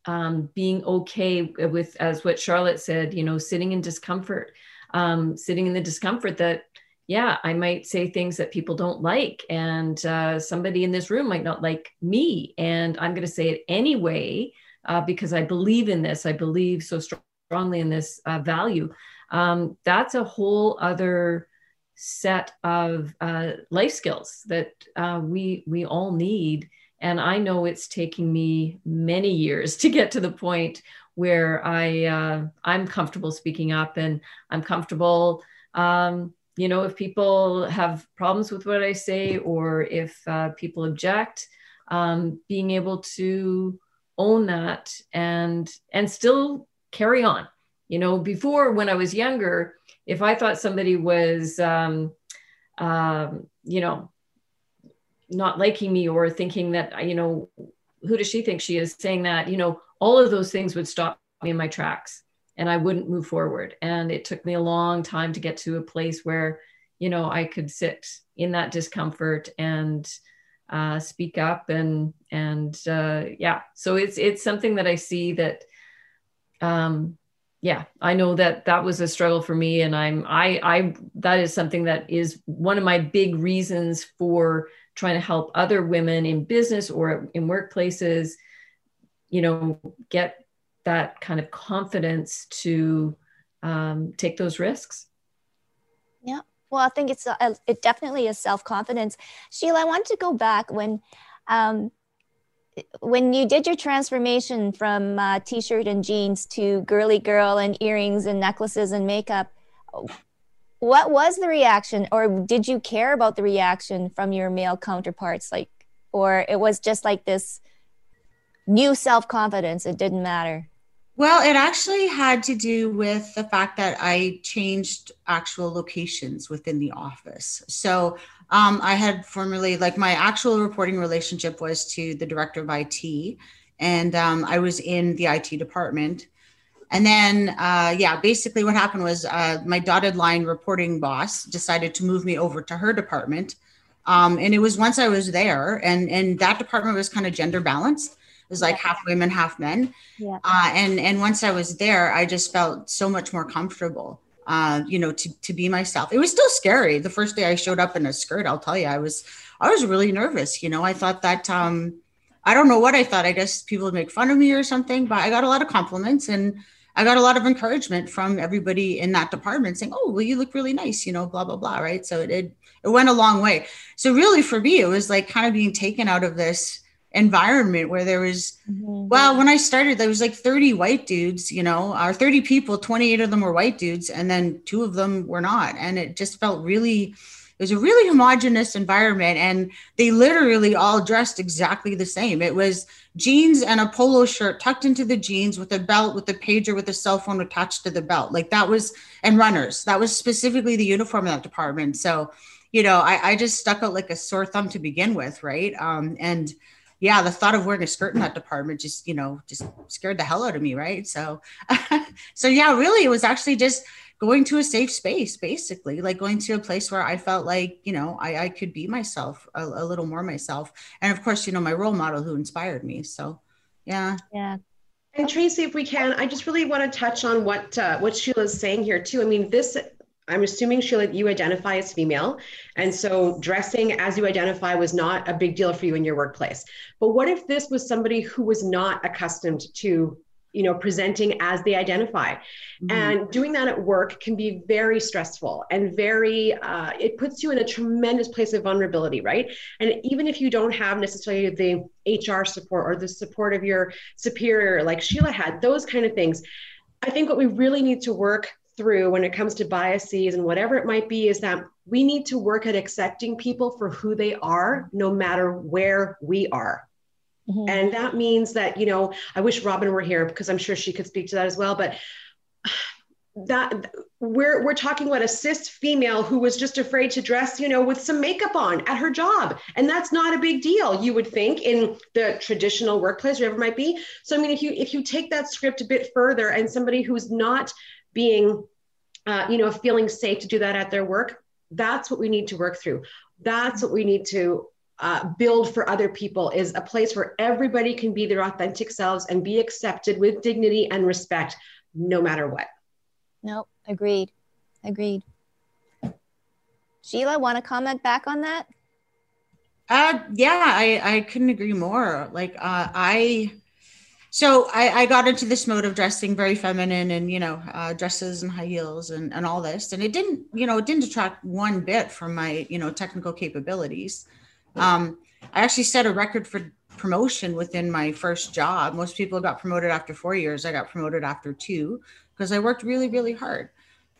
um, being okay with, as what Charlotte said, you know, sitting in discomfort, um, sitting in the discomfort that, yeah, I might say things that people don't like, and uh, somebody in this room might not like me, and I'm going to say it anyway uh, because I believe in this. I believe so strongly in this uh, value. Um, that's a whole other set of uh, life skills that uh, we we all need and I know it's taking me many years to get to the point where I uh, I'm comfortable speaking up and I'm comfortable. Um, you know, if people have problems with what I say or if uh, people object, um, being able to own that and and still carry on. You know, before when I was younger, if I thought somebody was, um, um, you know, not liking me or thinking that you know who does she think she is saying that you know all of those things would stop me in my tracks and i wouldn't move forward. And it took me a long time to get to a place where you know i could sit in that discomfort and uh, speak up and and uh, yeah. So it's it's something that i see that um yeah i know that that was a struggle for me. And i'm i i that is something that is one of my big reasons for trying to help other women in business or in workplaces, you know, get that kind of confidence to um, take those risks. Yeah. Well, I think it's a, it definitely is self confidence. Sheila, I wanted to go back when um, when you did your transformation from uh, t-shirt and jeans to girly girl and earrings and necklaces and makeup what was the reaction or did you care about the reaction from your male counterparts like or it was just like this new self-confidence it didn't matter well, it actually had to do with the fact that I changed actual locations within the office. So um, I had formerly, like, my actual reporting relationship was to the director of IT, and um, I was in the IT department. And then, uh, yeah, basically what happened was uh, my dotted line reporting boss decided to move me over to her department. Um, and it was once I was there, and and that department was kind of gender balanced was like half women, half men. Yeah. Uh, and and once I was there, I just felt so much more comfortable. Uh, you know, to to be myself. It was still scary. The first day I showed up in a skirt, I'll tell you, I was I was really nervous. You know, I thought that um, I don't know what I thought. I guess people would make fun of me or something, but I got a lot of compliments and I got a lot of encouragement from everybody in that department saying, "Oh, well, you look really nice," you know, blah blah blah. Right. So it it, it went a long way. So really, for me, it was like kind of being taken out of this environment where there was mm-hmm. well when i started there was like 30 white dudes you know or 30 people 28 of them were white dudes and then two of them were not. And it just felt really it was a really homogenous environment and they literally all dressed exactly the same. It was jeans and a polo shirt tucked into the jeans with a belt with a pager with a cell phone attached to the belt. Like that was and runners. That was specifically the uniform of that department. So you know i, I just stuck out like a sore thumb to begin with right? Um, and yeah, the thought of wearing a skirt in that department just, you know, just scared the hell out of me. Right. So, so yeah, really, it was actually just going to a safe space, basically, like going to a place where I felt like, you know, I, I could be myself a, a little more myself. And of course, you know, my role model who inspired me. So, yeah. Yeah. And Tracy, if we can, I just really want to touch on what uh, what Sheila's saying here too. I mean, this I'm assuming Sheila, you identify as female. And so dressing as you identify was not a big deal for you in your workplace. But what if this was somebody who was not accustomed to, you know, presenting as they identify? Mm-hmm. And doing that at work can be very stressful and very, uh, it puts you in a tremendous place of vulnerability, right? And even if you don't have necessarily the HR support or the support of your superior, like Sheila had, those kind of things. I think what we really need to work through when it comes to biases and whatever it might be is that we need to work at accepting people for who they are no matter where we are. Mm-hmm. and that means that you know i wish robin were here because i'm sure she could speak to that as well but that we're we're talking about a cis female who was just afraid to dress you know with some makeup on at her job. And that's not a big deal you would think in the traditional workplace wherever it might be. So i mean if you if you take that script a bit further and somebody who's not being, uh, you know, feeling safe to do that at their work. That's what we need to work through. That's what we need to uh, build for other people is a place where everybody can be their authentic selves and be accepted with dignity and respect, no matter what. Nope, agreed. Agreed. Sheila, want to comment back on that? Uh, yeah, I, I couldn't agree more. Like, uh, I, so I, I, got into this mode of dressing very feminine and you know uh, dresses and high heels and, and all this. And it didn't you know it didn't detract one bit from my you know technical capabilities. Um, i actually set a record for promotion within my first job. Most people got promoted after four years. I got promoted after two because i worked really really hard.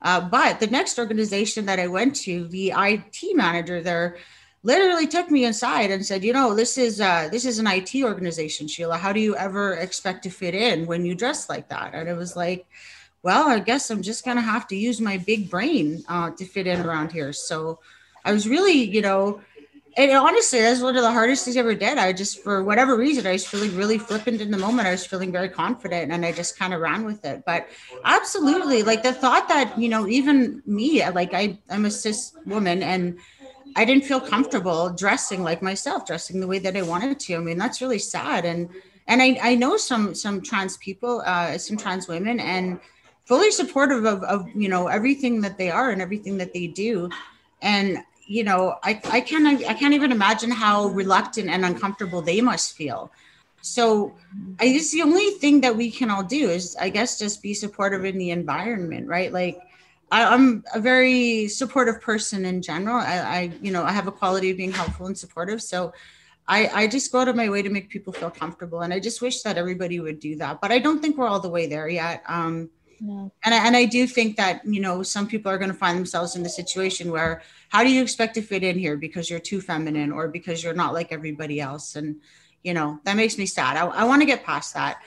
Uh, but the next organization that i went to the it manager there literally took me inside and said, you know, this is uh, this is an IT organization, Sheila. How do you ever expect to fit in when you dress like that? And it was like, well, I guess I'm just gonna have to use my big brain uh, to fit in around here. So I was really, you know, and honestly, that's one of the hardest things I ever did. I just, for whatever reason, I was feeling really flippant in the moment. I was feeling very confident and I just kind of ran with it. But absolutely, like the thought that, you know, even me, like I, I'm a cis woman and I didn't feel comfortable dressing like myself, dressing the way that I wanted to. I mean, that's really sad. And and I, I know some some trans people, uh, some trans women, and fully supportive of, of you know everything that they are and everything that they do. And you know, I, I can't I can't even imagine how reluctant and uncomfortable they must feel. So I guess the only thing that we can all do is I guess just be supportive in the environment, right? Like I, am a very supportive person in general. I, I, you know, I have a quality of being helpful and supportive. So I, I just go out of my way to make people feel comfortable. And I just wish that everybody would do that. But I don't think we're all the way there yet. Um, no. And, I, and I do think that, you know, some people are going to find themselves in the situation where how do you expect to fit in here because you're too feminine or because you're not like everybody else? And, you know, that makes me sad. I, I want to get past that.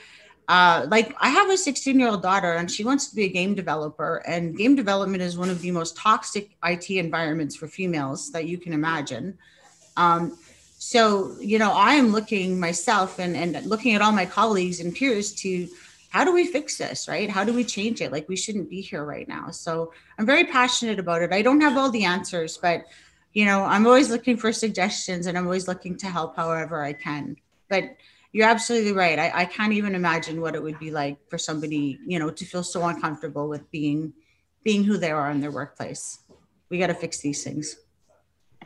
Uh, like I have a 16 year old daughter and she wants to be a game developer and game development is one of the most toxic IT environments for females that you can imagine. Um, so, you know, I am looking myself and, and looking at all my colleagues and peers to how do we fix this, right? How do we change it? Like we shouldn't be here right now. So I'm very passionate about it. I don't have all the answers, but you know, I'm always looking for suggestions and I'm always looking to help however I can. But you're absolutely right. I, I can't even imagine what it would be like for somebody, you know, to feel so uncomfortable with being being who they are in their workplace. We got to fix these things.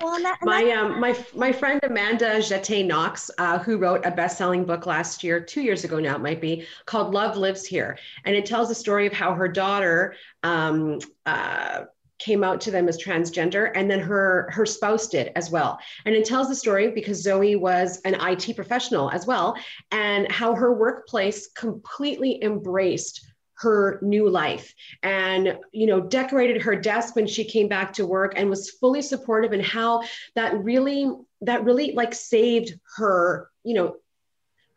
Well, that, my um, my my friend Amanda Jetté Knox, uh, who wrote a best-selling book last year, two years ago now, it might be called "Love Lives Here," and it tells the story of how her daughter um, uh, came out to them as transgender, and then her her spouse did as well. And it tells the story because Zoe was an IT professional as well, and how her workplace completely embraced her new life and you know decorated her desk when she came back to work and was fully supportive and how that really that really like saved her you know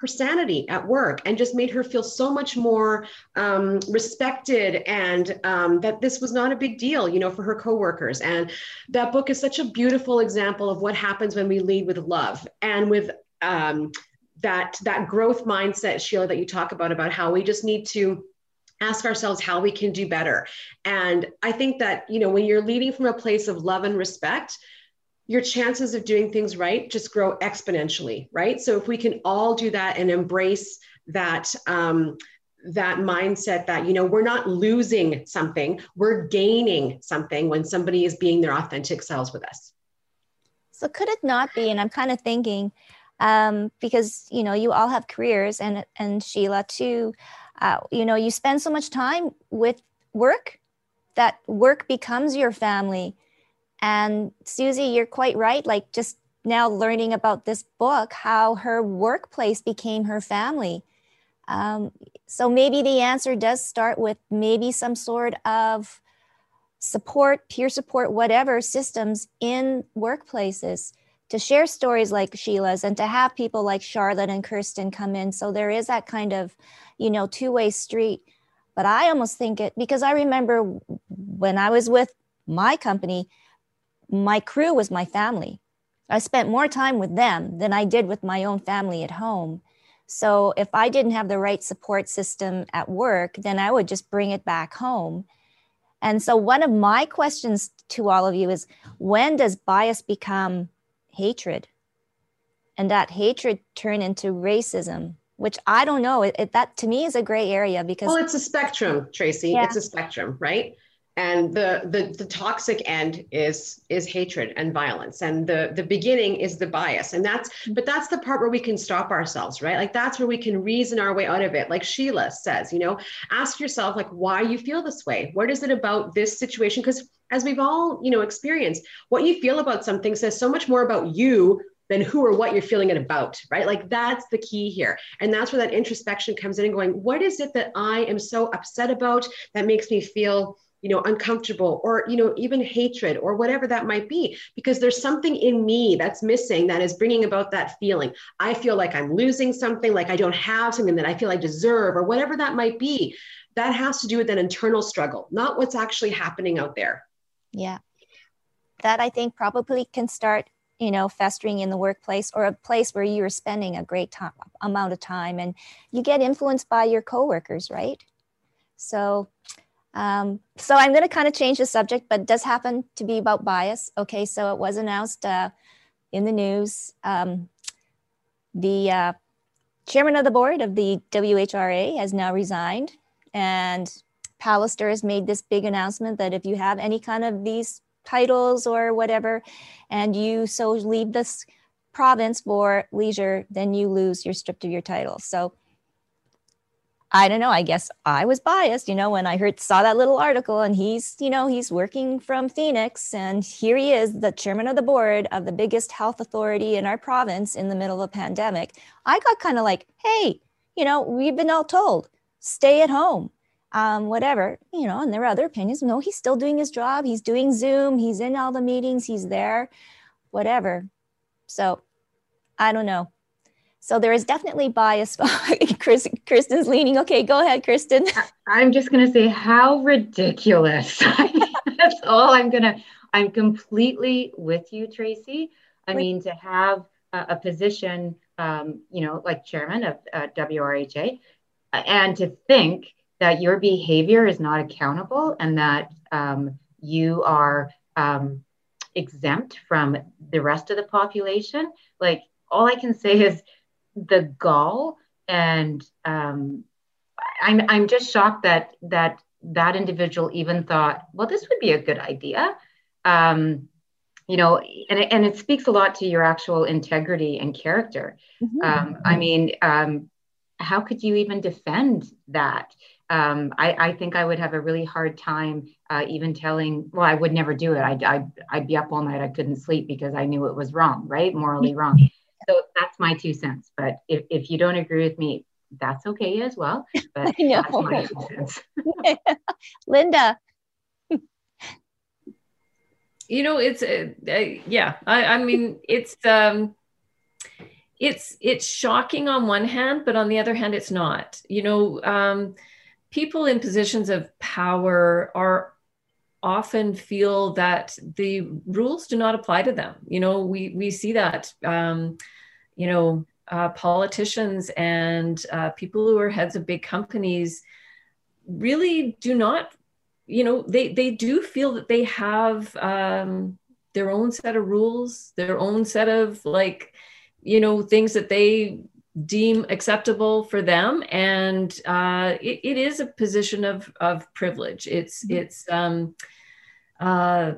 her sanity at work and just made her feel so much more um, respected and um, that this was not a big deal you know for her coworkers and that book is such a beautiful example of what happens when we lead with love and with um, that that growth mindset sheila that you talk about about how we just need to ask ourselves how we can do better. And I think that, you know, when you're leading from a place of love and respect, your chances of doing things right just grow exponentially, right? So if we can all do that and embrace that, um, that mindset that you know we're not losing something we're gaining something when somebody is being their authentic selves with us so could it not be and i'm kind of thinking um, because you know you all have careers and and sheila too uh, you know you spend so much time with work that work becomes your family and susie you're quite right like just now learning about this book how her workplace became her family um, so maybe the answer does start with maybe some sort of support peer support whatever systems in workplaces to share stories like Sheila's and to have people like Charlotte and Kirsten come in. So there is that kind of, you know, two way street. But I almost think it because I remember when I was with my company, my crew was my family. I spent more time with them than I did with my own family at home. So if I didn't have the right support system at work, then I would just bring it back home. And so one of my questions to all of you is when does bias become hatred and that hatred turn into racism which i don't know it, it, that to me is a gray area because well it's a spectrum tracy yeah. it's a spectrum right and the, the the toxic end is is hatred and violence. And the the beginning is the bias. And that's but that's the part where we can stop ourselves right? Like that's where we can reason our way out of it. Like sheila says you know ask yourself like why you feel this way? What is it about this situation? Because as we've all you know experienced what you feel about something says so much more about you than who or what you're feeling it about, right? Like that's the key here. And that's where that introspection comes in and going, what is it that I am so upset about that makes me feel you know uncomfortable or you know even hatred or whatever that might be because there's something in me that's missing that is bringing about that feeling. I feel like i'm losing something like i don't have something that i feel i deserve or whatever that might be. That has to do with an internal struggle not what's actually happening out there. Yeah. That i think probably can start you know festering in the workplace or a place where you're spending a great time, amount of time. And you get influenced by your coworkers right? So um, so I'm going to kind of change the subject, but does happen to be about bias. Okay, so it was announced uh, in the news. Um, the uh, chairman of the board of the WHRA has now resigned, and Pallister has made this big announcement that if you have any kind of these titles or whatever, and you so leave this province for leisure, then you lose, you're stripped of your title. So I don't know. I guess I was biased, you know, when I heard saw that little article and he's, you know, he's working from Phoenix and here he is, the chairman of the board of the biggest health authority in our province in the middle of a pandemic. I got kind of like, hey, you know, we've been all told, stay at home, um, whatever, you know, and there are other opinions. No, he's still doing his job. He's doing Zoom. He's in all the meetings. He's there, whatever. So I don't know. So there is definitely bias. Kristen's leaning. Okay, go ahead, Kristen. I'm just going to say how ridiculous. That's all I'm going to. I'm completely with you, Tracy. I mean, to have a, a position, um, you know, like chairman of uh, WRHA, and to think that your behavior is not accountable and that um, you are um, exempt from the rest of the population, like all I can say is the gall and um, I'm, I'm just shocked that that that individual even thought well this would be a good idea um, you know and it, and it speaks a lot to your actual integrity and character mm-hmm. um, i mean um, how could you even defend that um, I, I, think I would have a really hard time uh, even telling, well, I would never do it. I'd, I'd, I'd, be up all night. I couldn't sleep because I knew it was wrong, right? Morally wrong so that's my two cents. But if, if you don't agree with me, that's okay as well. But that's my two cents. Linda. You know, it's uh, uh, yeah. I, I mean, it's um, it's it's shocking on one hand, but on the other hand, it's not. You know, um, people in positions of power are often feel that the rules do not apply to them. You know, we we see that. Um, you know, uh, politicians and uh, people who are heads of big companies really do not, you know, they they do feel that they have um, their own set of rules, their own set of like, you know, things that they deem acceptable for them and uh, it, it is a position of of privilege it's mm-hmm. it's um uh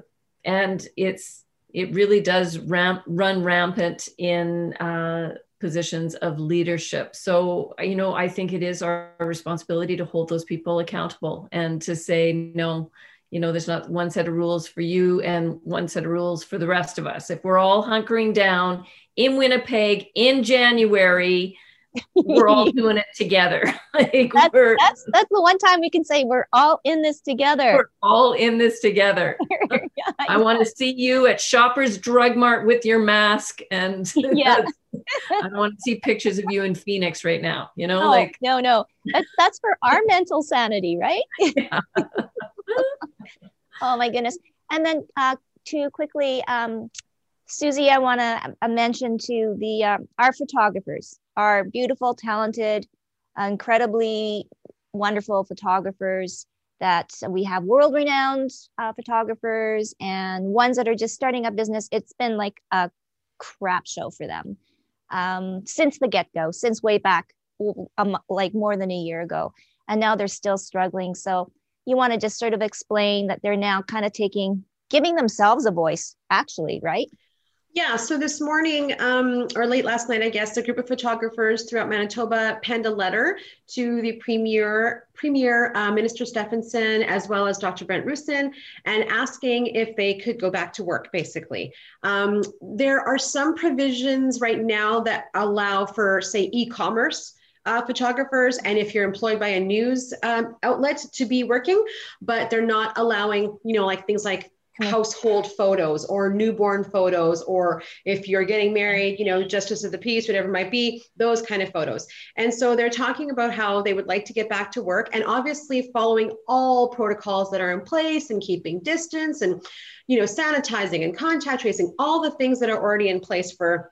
and it's it really does ramp run rampant in uh, positions of leadership so you know i think it is our responsibility to hold those people accountable and to say no you know there's not one set of rules for you and one set of rules for the rest of us if we're all hunkering down in Winnipeg in January. We're all doing it together. like that's, that's, that's the one time we can say we're all in this together. We're all in this together. yeah, I, I want to see you at Shoppers Drug Mart with your mask, and yeah, I don't want to see pictures of you in Phoenix right now. You know, no, like no, no, that's that's for our mental sanity, right? Oh my goodness! And then uh, to quickly um, Susie, I want to uh, mention to the um, our photographers, our beautiful, talented, incredibly wonderful photographers that we have world-renowned uh, photographers and ones that are just starting up business. It's been like a crap show for them um, since the get-go, since way back, um, like more than a year ago, and now they're still struggling. So you want to just sort of explain that they're now kind of taking, giving themselves a voice, actually, right? Yeah, so this morning, um, or late last night, I guess, a group of photographers throughout Manitoba penned a letter to the Premier, Premier uh, Minister Stefanson, as well as Dr. Brent Roussin, and asking if they could go back to work, basically. Um, there are some provisions right now that allow for, say, e-commerce uh, photographers and if you're employed by a news um, outlet to be working, but they're not allowing, you know, like things like household photos or newborn photos or if you're getting married you know justice of the peace whatever might be those kind of photos. And so they're talking about how they would like to get back to work and obviously following all protocols that are in place and keeping distance and you know sanitizing and contact tracing all the things that are already in place for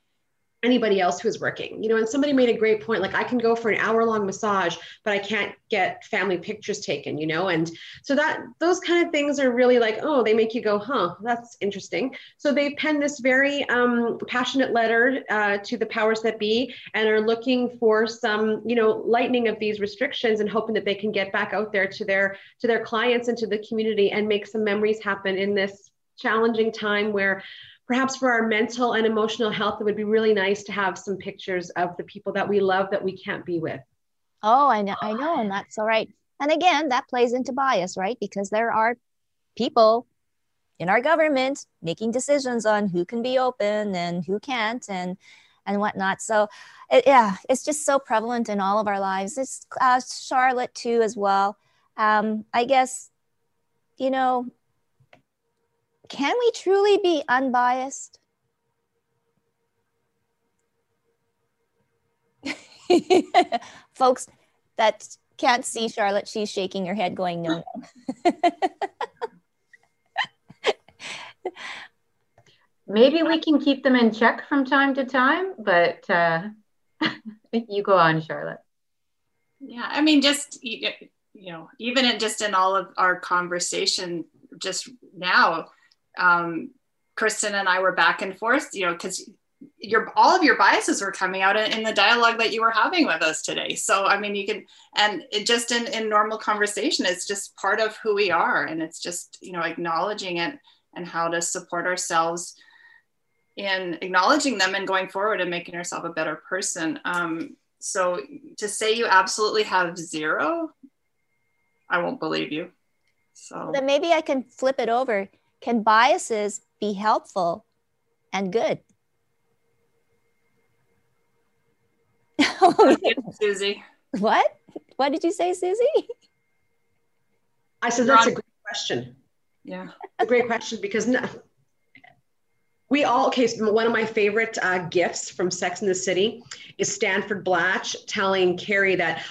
anybody else who's working you know and somebody made a great point like i can go for an hour long massage but i can't get family pictures taken you know? And so that those kind of things are really like oh they make you go huh that's interesting. So they've penned this very um, passionate letter uh, to the powers that be and are looking for some you know lightening of these restrictions and hoping that they can get back out there to their to their clients and to the community and make some memories happen in this challenging time where perhaps for our mental and emotional health, it would be really nice to have some pictures of the people that we love that we can't be with. Oh, I know, I know, and that's all right. And again, that plays into bias, right? Because there are people in our government making decisions on who can be open and who can't, and and whatnot. So, it, yeah, it's just so prevalent in all of our lives. It's uh, Charlotte too, as well. Um, I guess, you know, can we truly be unbiased? Folks that can't see Charlotte, she's shaking her head, going, no, no. Maybe we can keep them in check from time to time, but uh, you go on, Charlotte. Yeah, I mean, just you know, even in just in all of our conversation just now, um, Kristen and I were back and forth, you know, because your all of your biases were coming out in the dialogue that you were having with us today. So I mean, you can and it just in in normal conversation, it's just part of who we are, and it's just you know acknowledging it and how to support ourselves in acknowledging them and going forward and making yourself a better person. Um, so to say you absolutely have zero, I won't believe you. So then maybe I can flip it over. Can biases be helpful and good? Susie. What? What did you say, Susie? I said that's a great question. Yeah, a great question because no, we all okay so one of my favorite uh, gifts from sex in the city is stanford blatch telling carrie that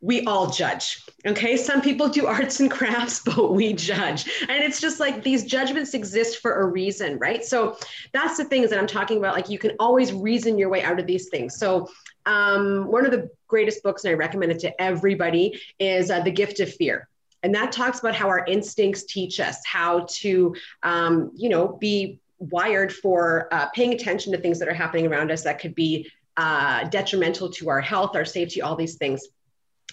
we all judge okay? Some people do arts and crafts but we judge. And it's just like these judgments exist for a reason right? So that's the things that i'm talking about. Like you can always reason your way out of these things. So um, one of the greatest books and i recommend it to everybody is uh, the gift of fear. And that talks about how our instincts teach us how to um, you know be wired for uh, paying attention to things that are happening around us that could be uh, detrimental to our health, our safety, all these things.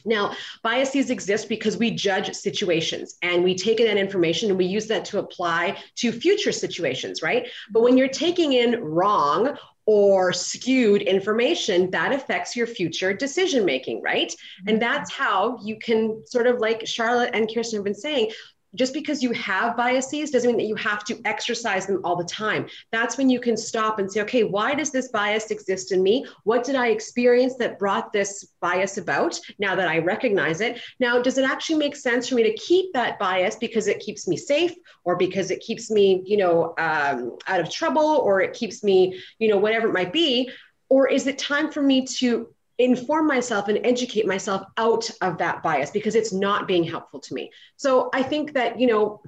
Now, biases exist because we judge situations and we take in that information and we use that to apply to future situations, right? But when you're taking in wrong or skewed information, that affects your future decision making, right? And mm-hmm. that's how you can sort of like Charlotte and Kirsten have been saying, just because you have biases doesn't mean that you have to exercise them all the time. That's when you can stop and say, okay, why does this bias exist in me? What did I experience that brought this bias about? Now that I recognize it, now does it actually make sense for me to keep that bias because it keeps me safe or because it keeps me, you know, um, out of trouble or it keeps me, you know, whatever it might be? Or is it time for me to inform myself and educate myself out of that bias because it's not being helpful to me. So I think that, you know,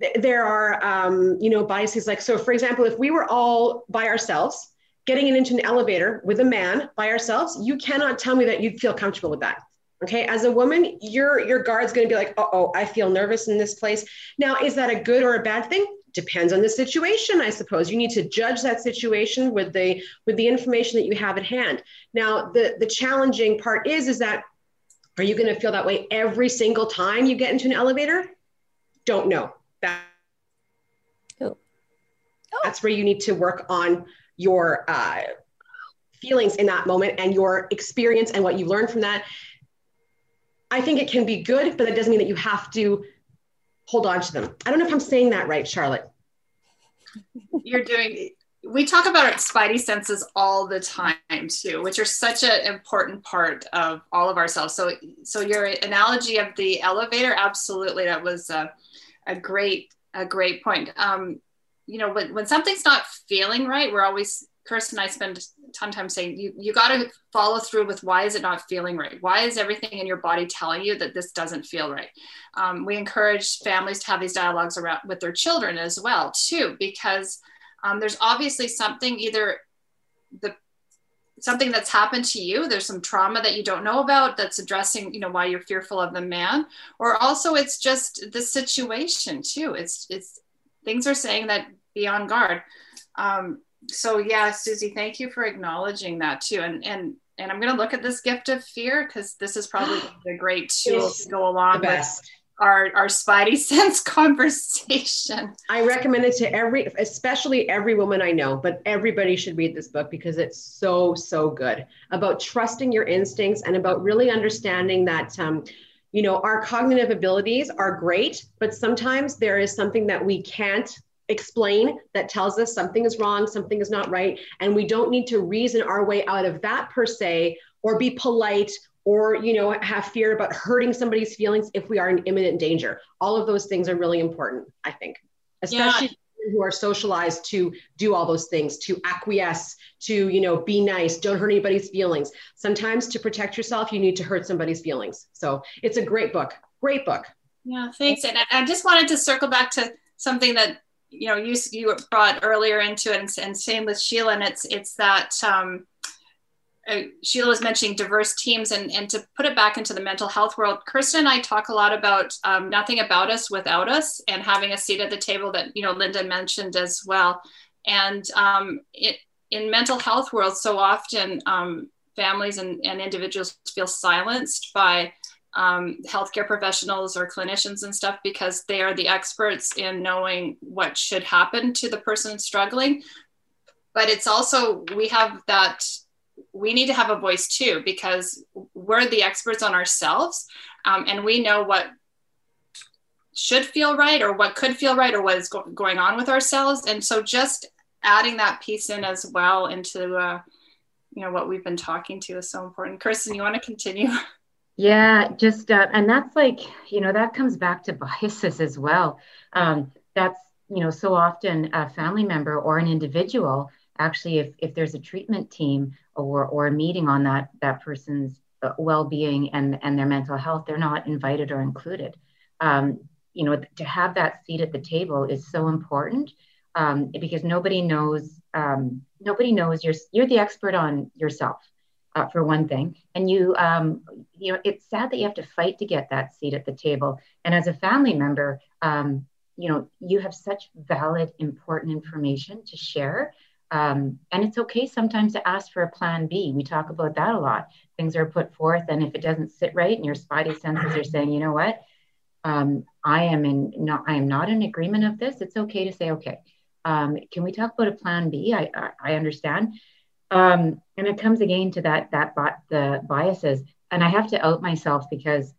th- there are, um, you know, biases like, so for example, if we were all by ourselves, getting into an elevator with a man by ourselves, you cannot tell me that you'd feel comfortable with that. Okay, as a woman, your your guard's going to be like, "Oh, I feel nervous in this place." Now, is that a good or a bad thing? Depends on the situation i suppose. You need to judge that situation with the with the information that you have at hand. Now the the challenging part is is that are you going to feel that way every single time you get into an elevator? Don't know. That oh. Oh. that's where you need to work on your uh, feelings in that moment and your experience and what you learned from that. I think it can be good but that doesn't mean that you have to hold on to them. I don't know if I'm saying that right, Charlotte. You're doing, we talk about our spidey senses all the time too, which are such an important part of all of ourselves. So, so your analogy of the elevator, absolutely, that was a, a great, a great point. Um, you know, when, when something's not feeling right, we're always Kirsten and I spend a ton of time saying you you got to follow through with why is it not feeling right? Why is everything in your body telling you that this doesn't feel right? Um, we encourage families to have these dialogues around with their children as well too, because um, there's obviously something either the something that's happened to you there's some trauma that you don't know about that's addressing you know why you're fearful of the man or also it's just the situation too it's it's things are saying that be on guard um, so yeah, Susie, thank you for acknowledging that too. And and and I'm going to look at this gift of fear because this is probably a great tool to go along with our our spidey sense conversation. I recommend it to every, especially every woman I know, but everybody should read this book because it's so so good about trusting your instincts and about really understanding that. Um, you know, our cognitive abilities are great, but sometimes there is something that we can't explain that tells us something is wrong, something is not right. And we don't need to reason our way out of that per se, or be polite or you know have fear about hurting somebody's feelings if we are in imminent danger all of those things are really important i think especially yeah. who are socialized to do all those things to acquiesce to you know be nice don't hurt anybody's feelings sometimes to protect yourself you need to hurt somebody's feelings so it's a great book great book yeah thanks and i just wanted to circle back to something that you know you, you brought earlier into it and, and same with sheila and it's it's that um, uh, Sheila was mentioning diverse teams and, and to put it back into the mental health world, Kirsten and I talk a lot about um, nothing about us without us and having a seat at the table that, you know, Linda mentioned as well. And um, it, in mental health world, so often um, families and, and individuals feel silenced by um, healthcare professionals or clinicians and stuff because they are the experts in knowing what should happen to the person struggling. But it's also, we have that we need to have a voice too because we're the experts on ourselves um, and we know what should feel right or what could feel right or what is go- going on with ourselves. And so just adding that piece in as well into uh, you know what we've been talking to is so important. Kirsten you want to continue yeah just uh, and that's like you know that comes back to biases as well. Um, that's you know so often a family member or an individual actually if, if there's a treatment team or, or a meeting on that that person's uh, well-being and, and their mental health they're not invited or included. Um, you know to have that seat at the table is so important um, because nobody knows um, nobody knows you're you're the expert on yourself uh, for one thing and you um, you know it's sad that you have to fight to get that seat at the table and as a family member um, you know you have such valid important information to share um, and it's okay sometimes to ask for a plan B. We talk about that a lot. Things are put forth, and if it doesn't sit right, and your spidey senses are saying, you know what, um, I am in not, I am not in agreement of this. It's okay to say, okay, um, can we talk about a plan B? I, I, I understand. Um, and it comes again to that that the biases, and I have to out myself because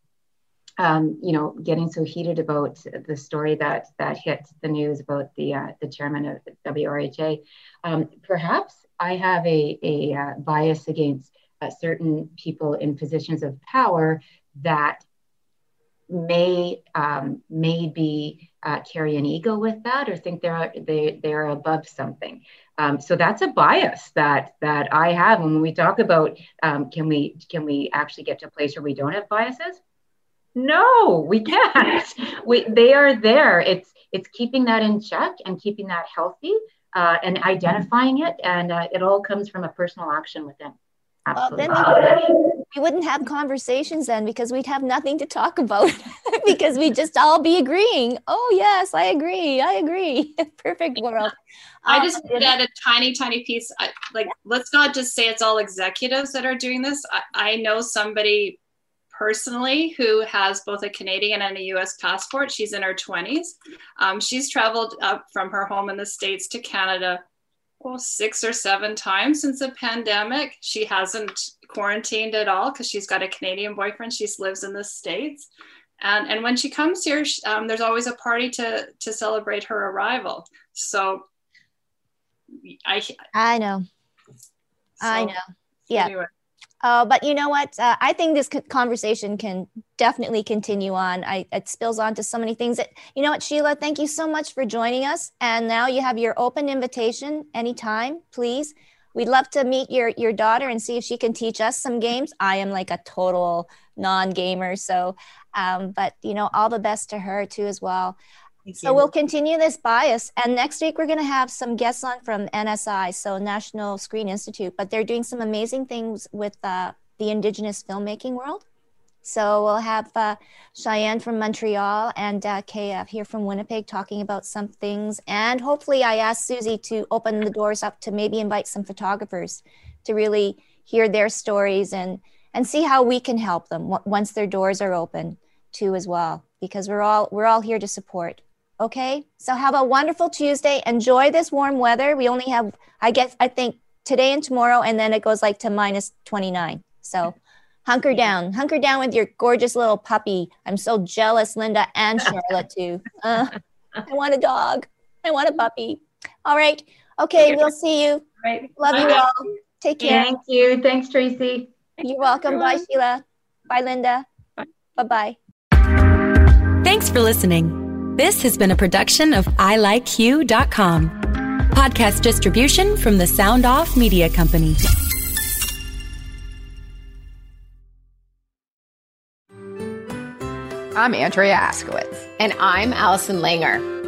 um, you know, getting so heated about the story that that hit the news about the uh, the chairman of the WRHA. Um, perhaps I have a, a uh, bias against uh, certain people in positions of power that may um, maybe uh, carry an ego with that or think they're they they're above something. Um, so that's a bias that that I have. And when we talk about um, can we can we actually get to a place where we don't have biases? No, we can't. we, they are there. It's it's keeping that in check and keeping that healthy uh, and identifying it, and uh, it all comes from a personal action within. Absolutely. We, wouldn't have conversations then because we'd have nothing to talk about because we'd just all be agreeing. Oh yes, I agree. I agree. Perfect world. I um, just um, add a tiny, tiny piece. I, like, let's not just say it's all executives that are doing this. I, I know somebody personally who has both a Canadian and a US passport. She's in her 20s. Um, she's traveled up from her home in the States to Canada well, six or seven times since the pandemic. She hasn't quarantined at all because she's got a Canadian boyfriend. She lives in the States. And, and when she comes here, um, there's always a party to, to celebrate her arrival. So I, I know. So, I know. Yeah. Anyway. Uh, but you know what? Uh, I think this conversation can definitely continue on. I, it spills on to so many things. That, you know what, Sheila? Thank you so much for joining us. And now you have your open invitation anytime, please. We'd love to meet your your daughter and see if she can teach us some games. I am like a total non-gamer, so um, but you know, all the best to her too as well. So we'll continue this bias. And next week, we're going to have some guests on from NSI, so National Screen Institute, but they're doing some amazing things with uh, the Indigenous filmmaking world. So we'll have uh, Cheyenne from Montreal and uh, KF here from Winnipeg talking about some things. And hopefully, I asked Susie to open the doors up to maybe invite some photographers to really hear their stories and, and see how we can help them once their doors are open too as well because we're all we're all here to support. Okay? So have a wonderful Tuesday. Enjoy this warm weather. We only have I guess I think today and tomorrow and then it goes like to minus 29. So hunker down. Hunker down with your gorgeous little puppy. I'm so jealous, Linda and Charlotte too. Uh, I want a dog. I want a puppy. All right. Okay, we'll see you. Right. Love you all. Take care. Thank you. Thanks, Tracy. You're welcome. Bye, Sheila. Bye, Linda. Bye bye. Thanks for listening. This has been a production of ilikeyou.com. Podcast distribution from the Sound Off Media Company. I'm Andrea Askowitz. And I'm Allison Langer.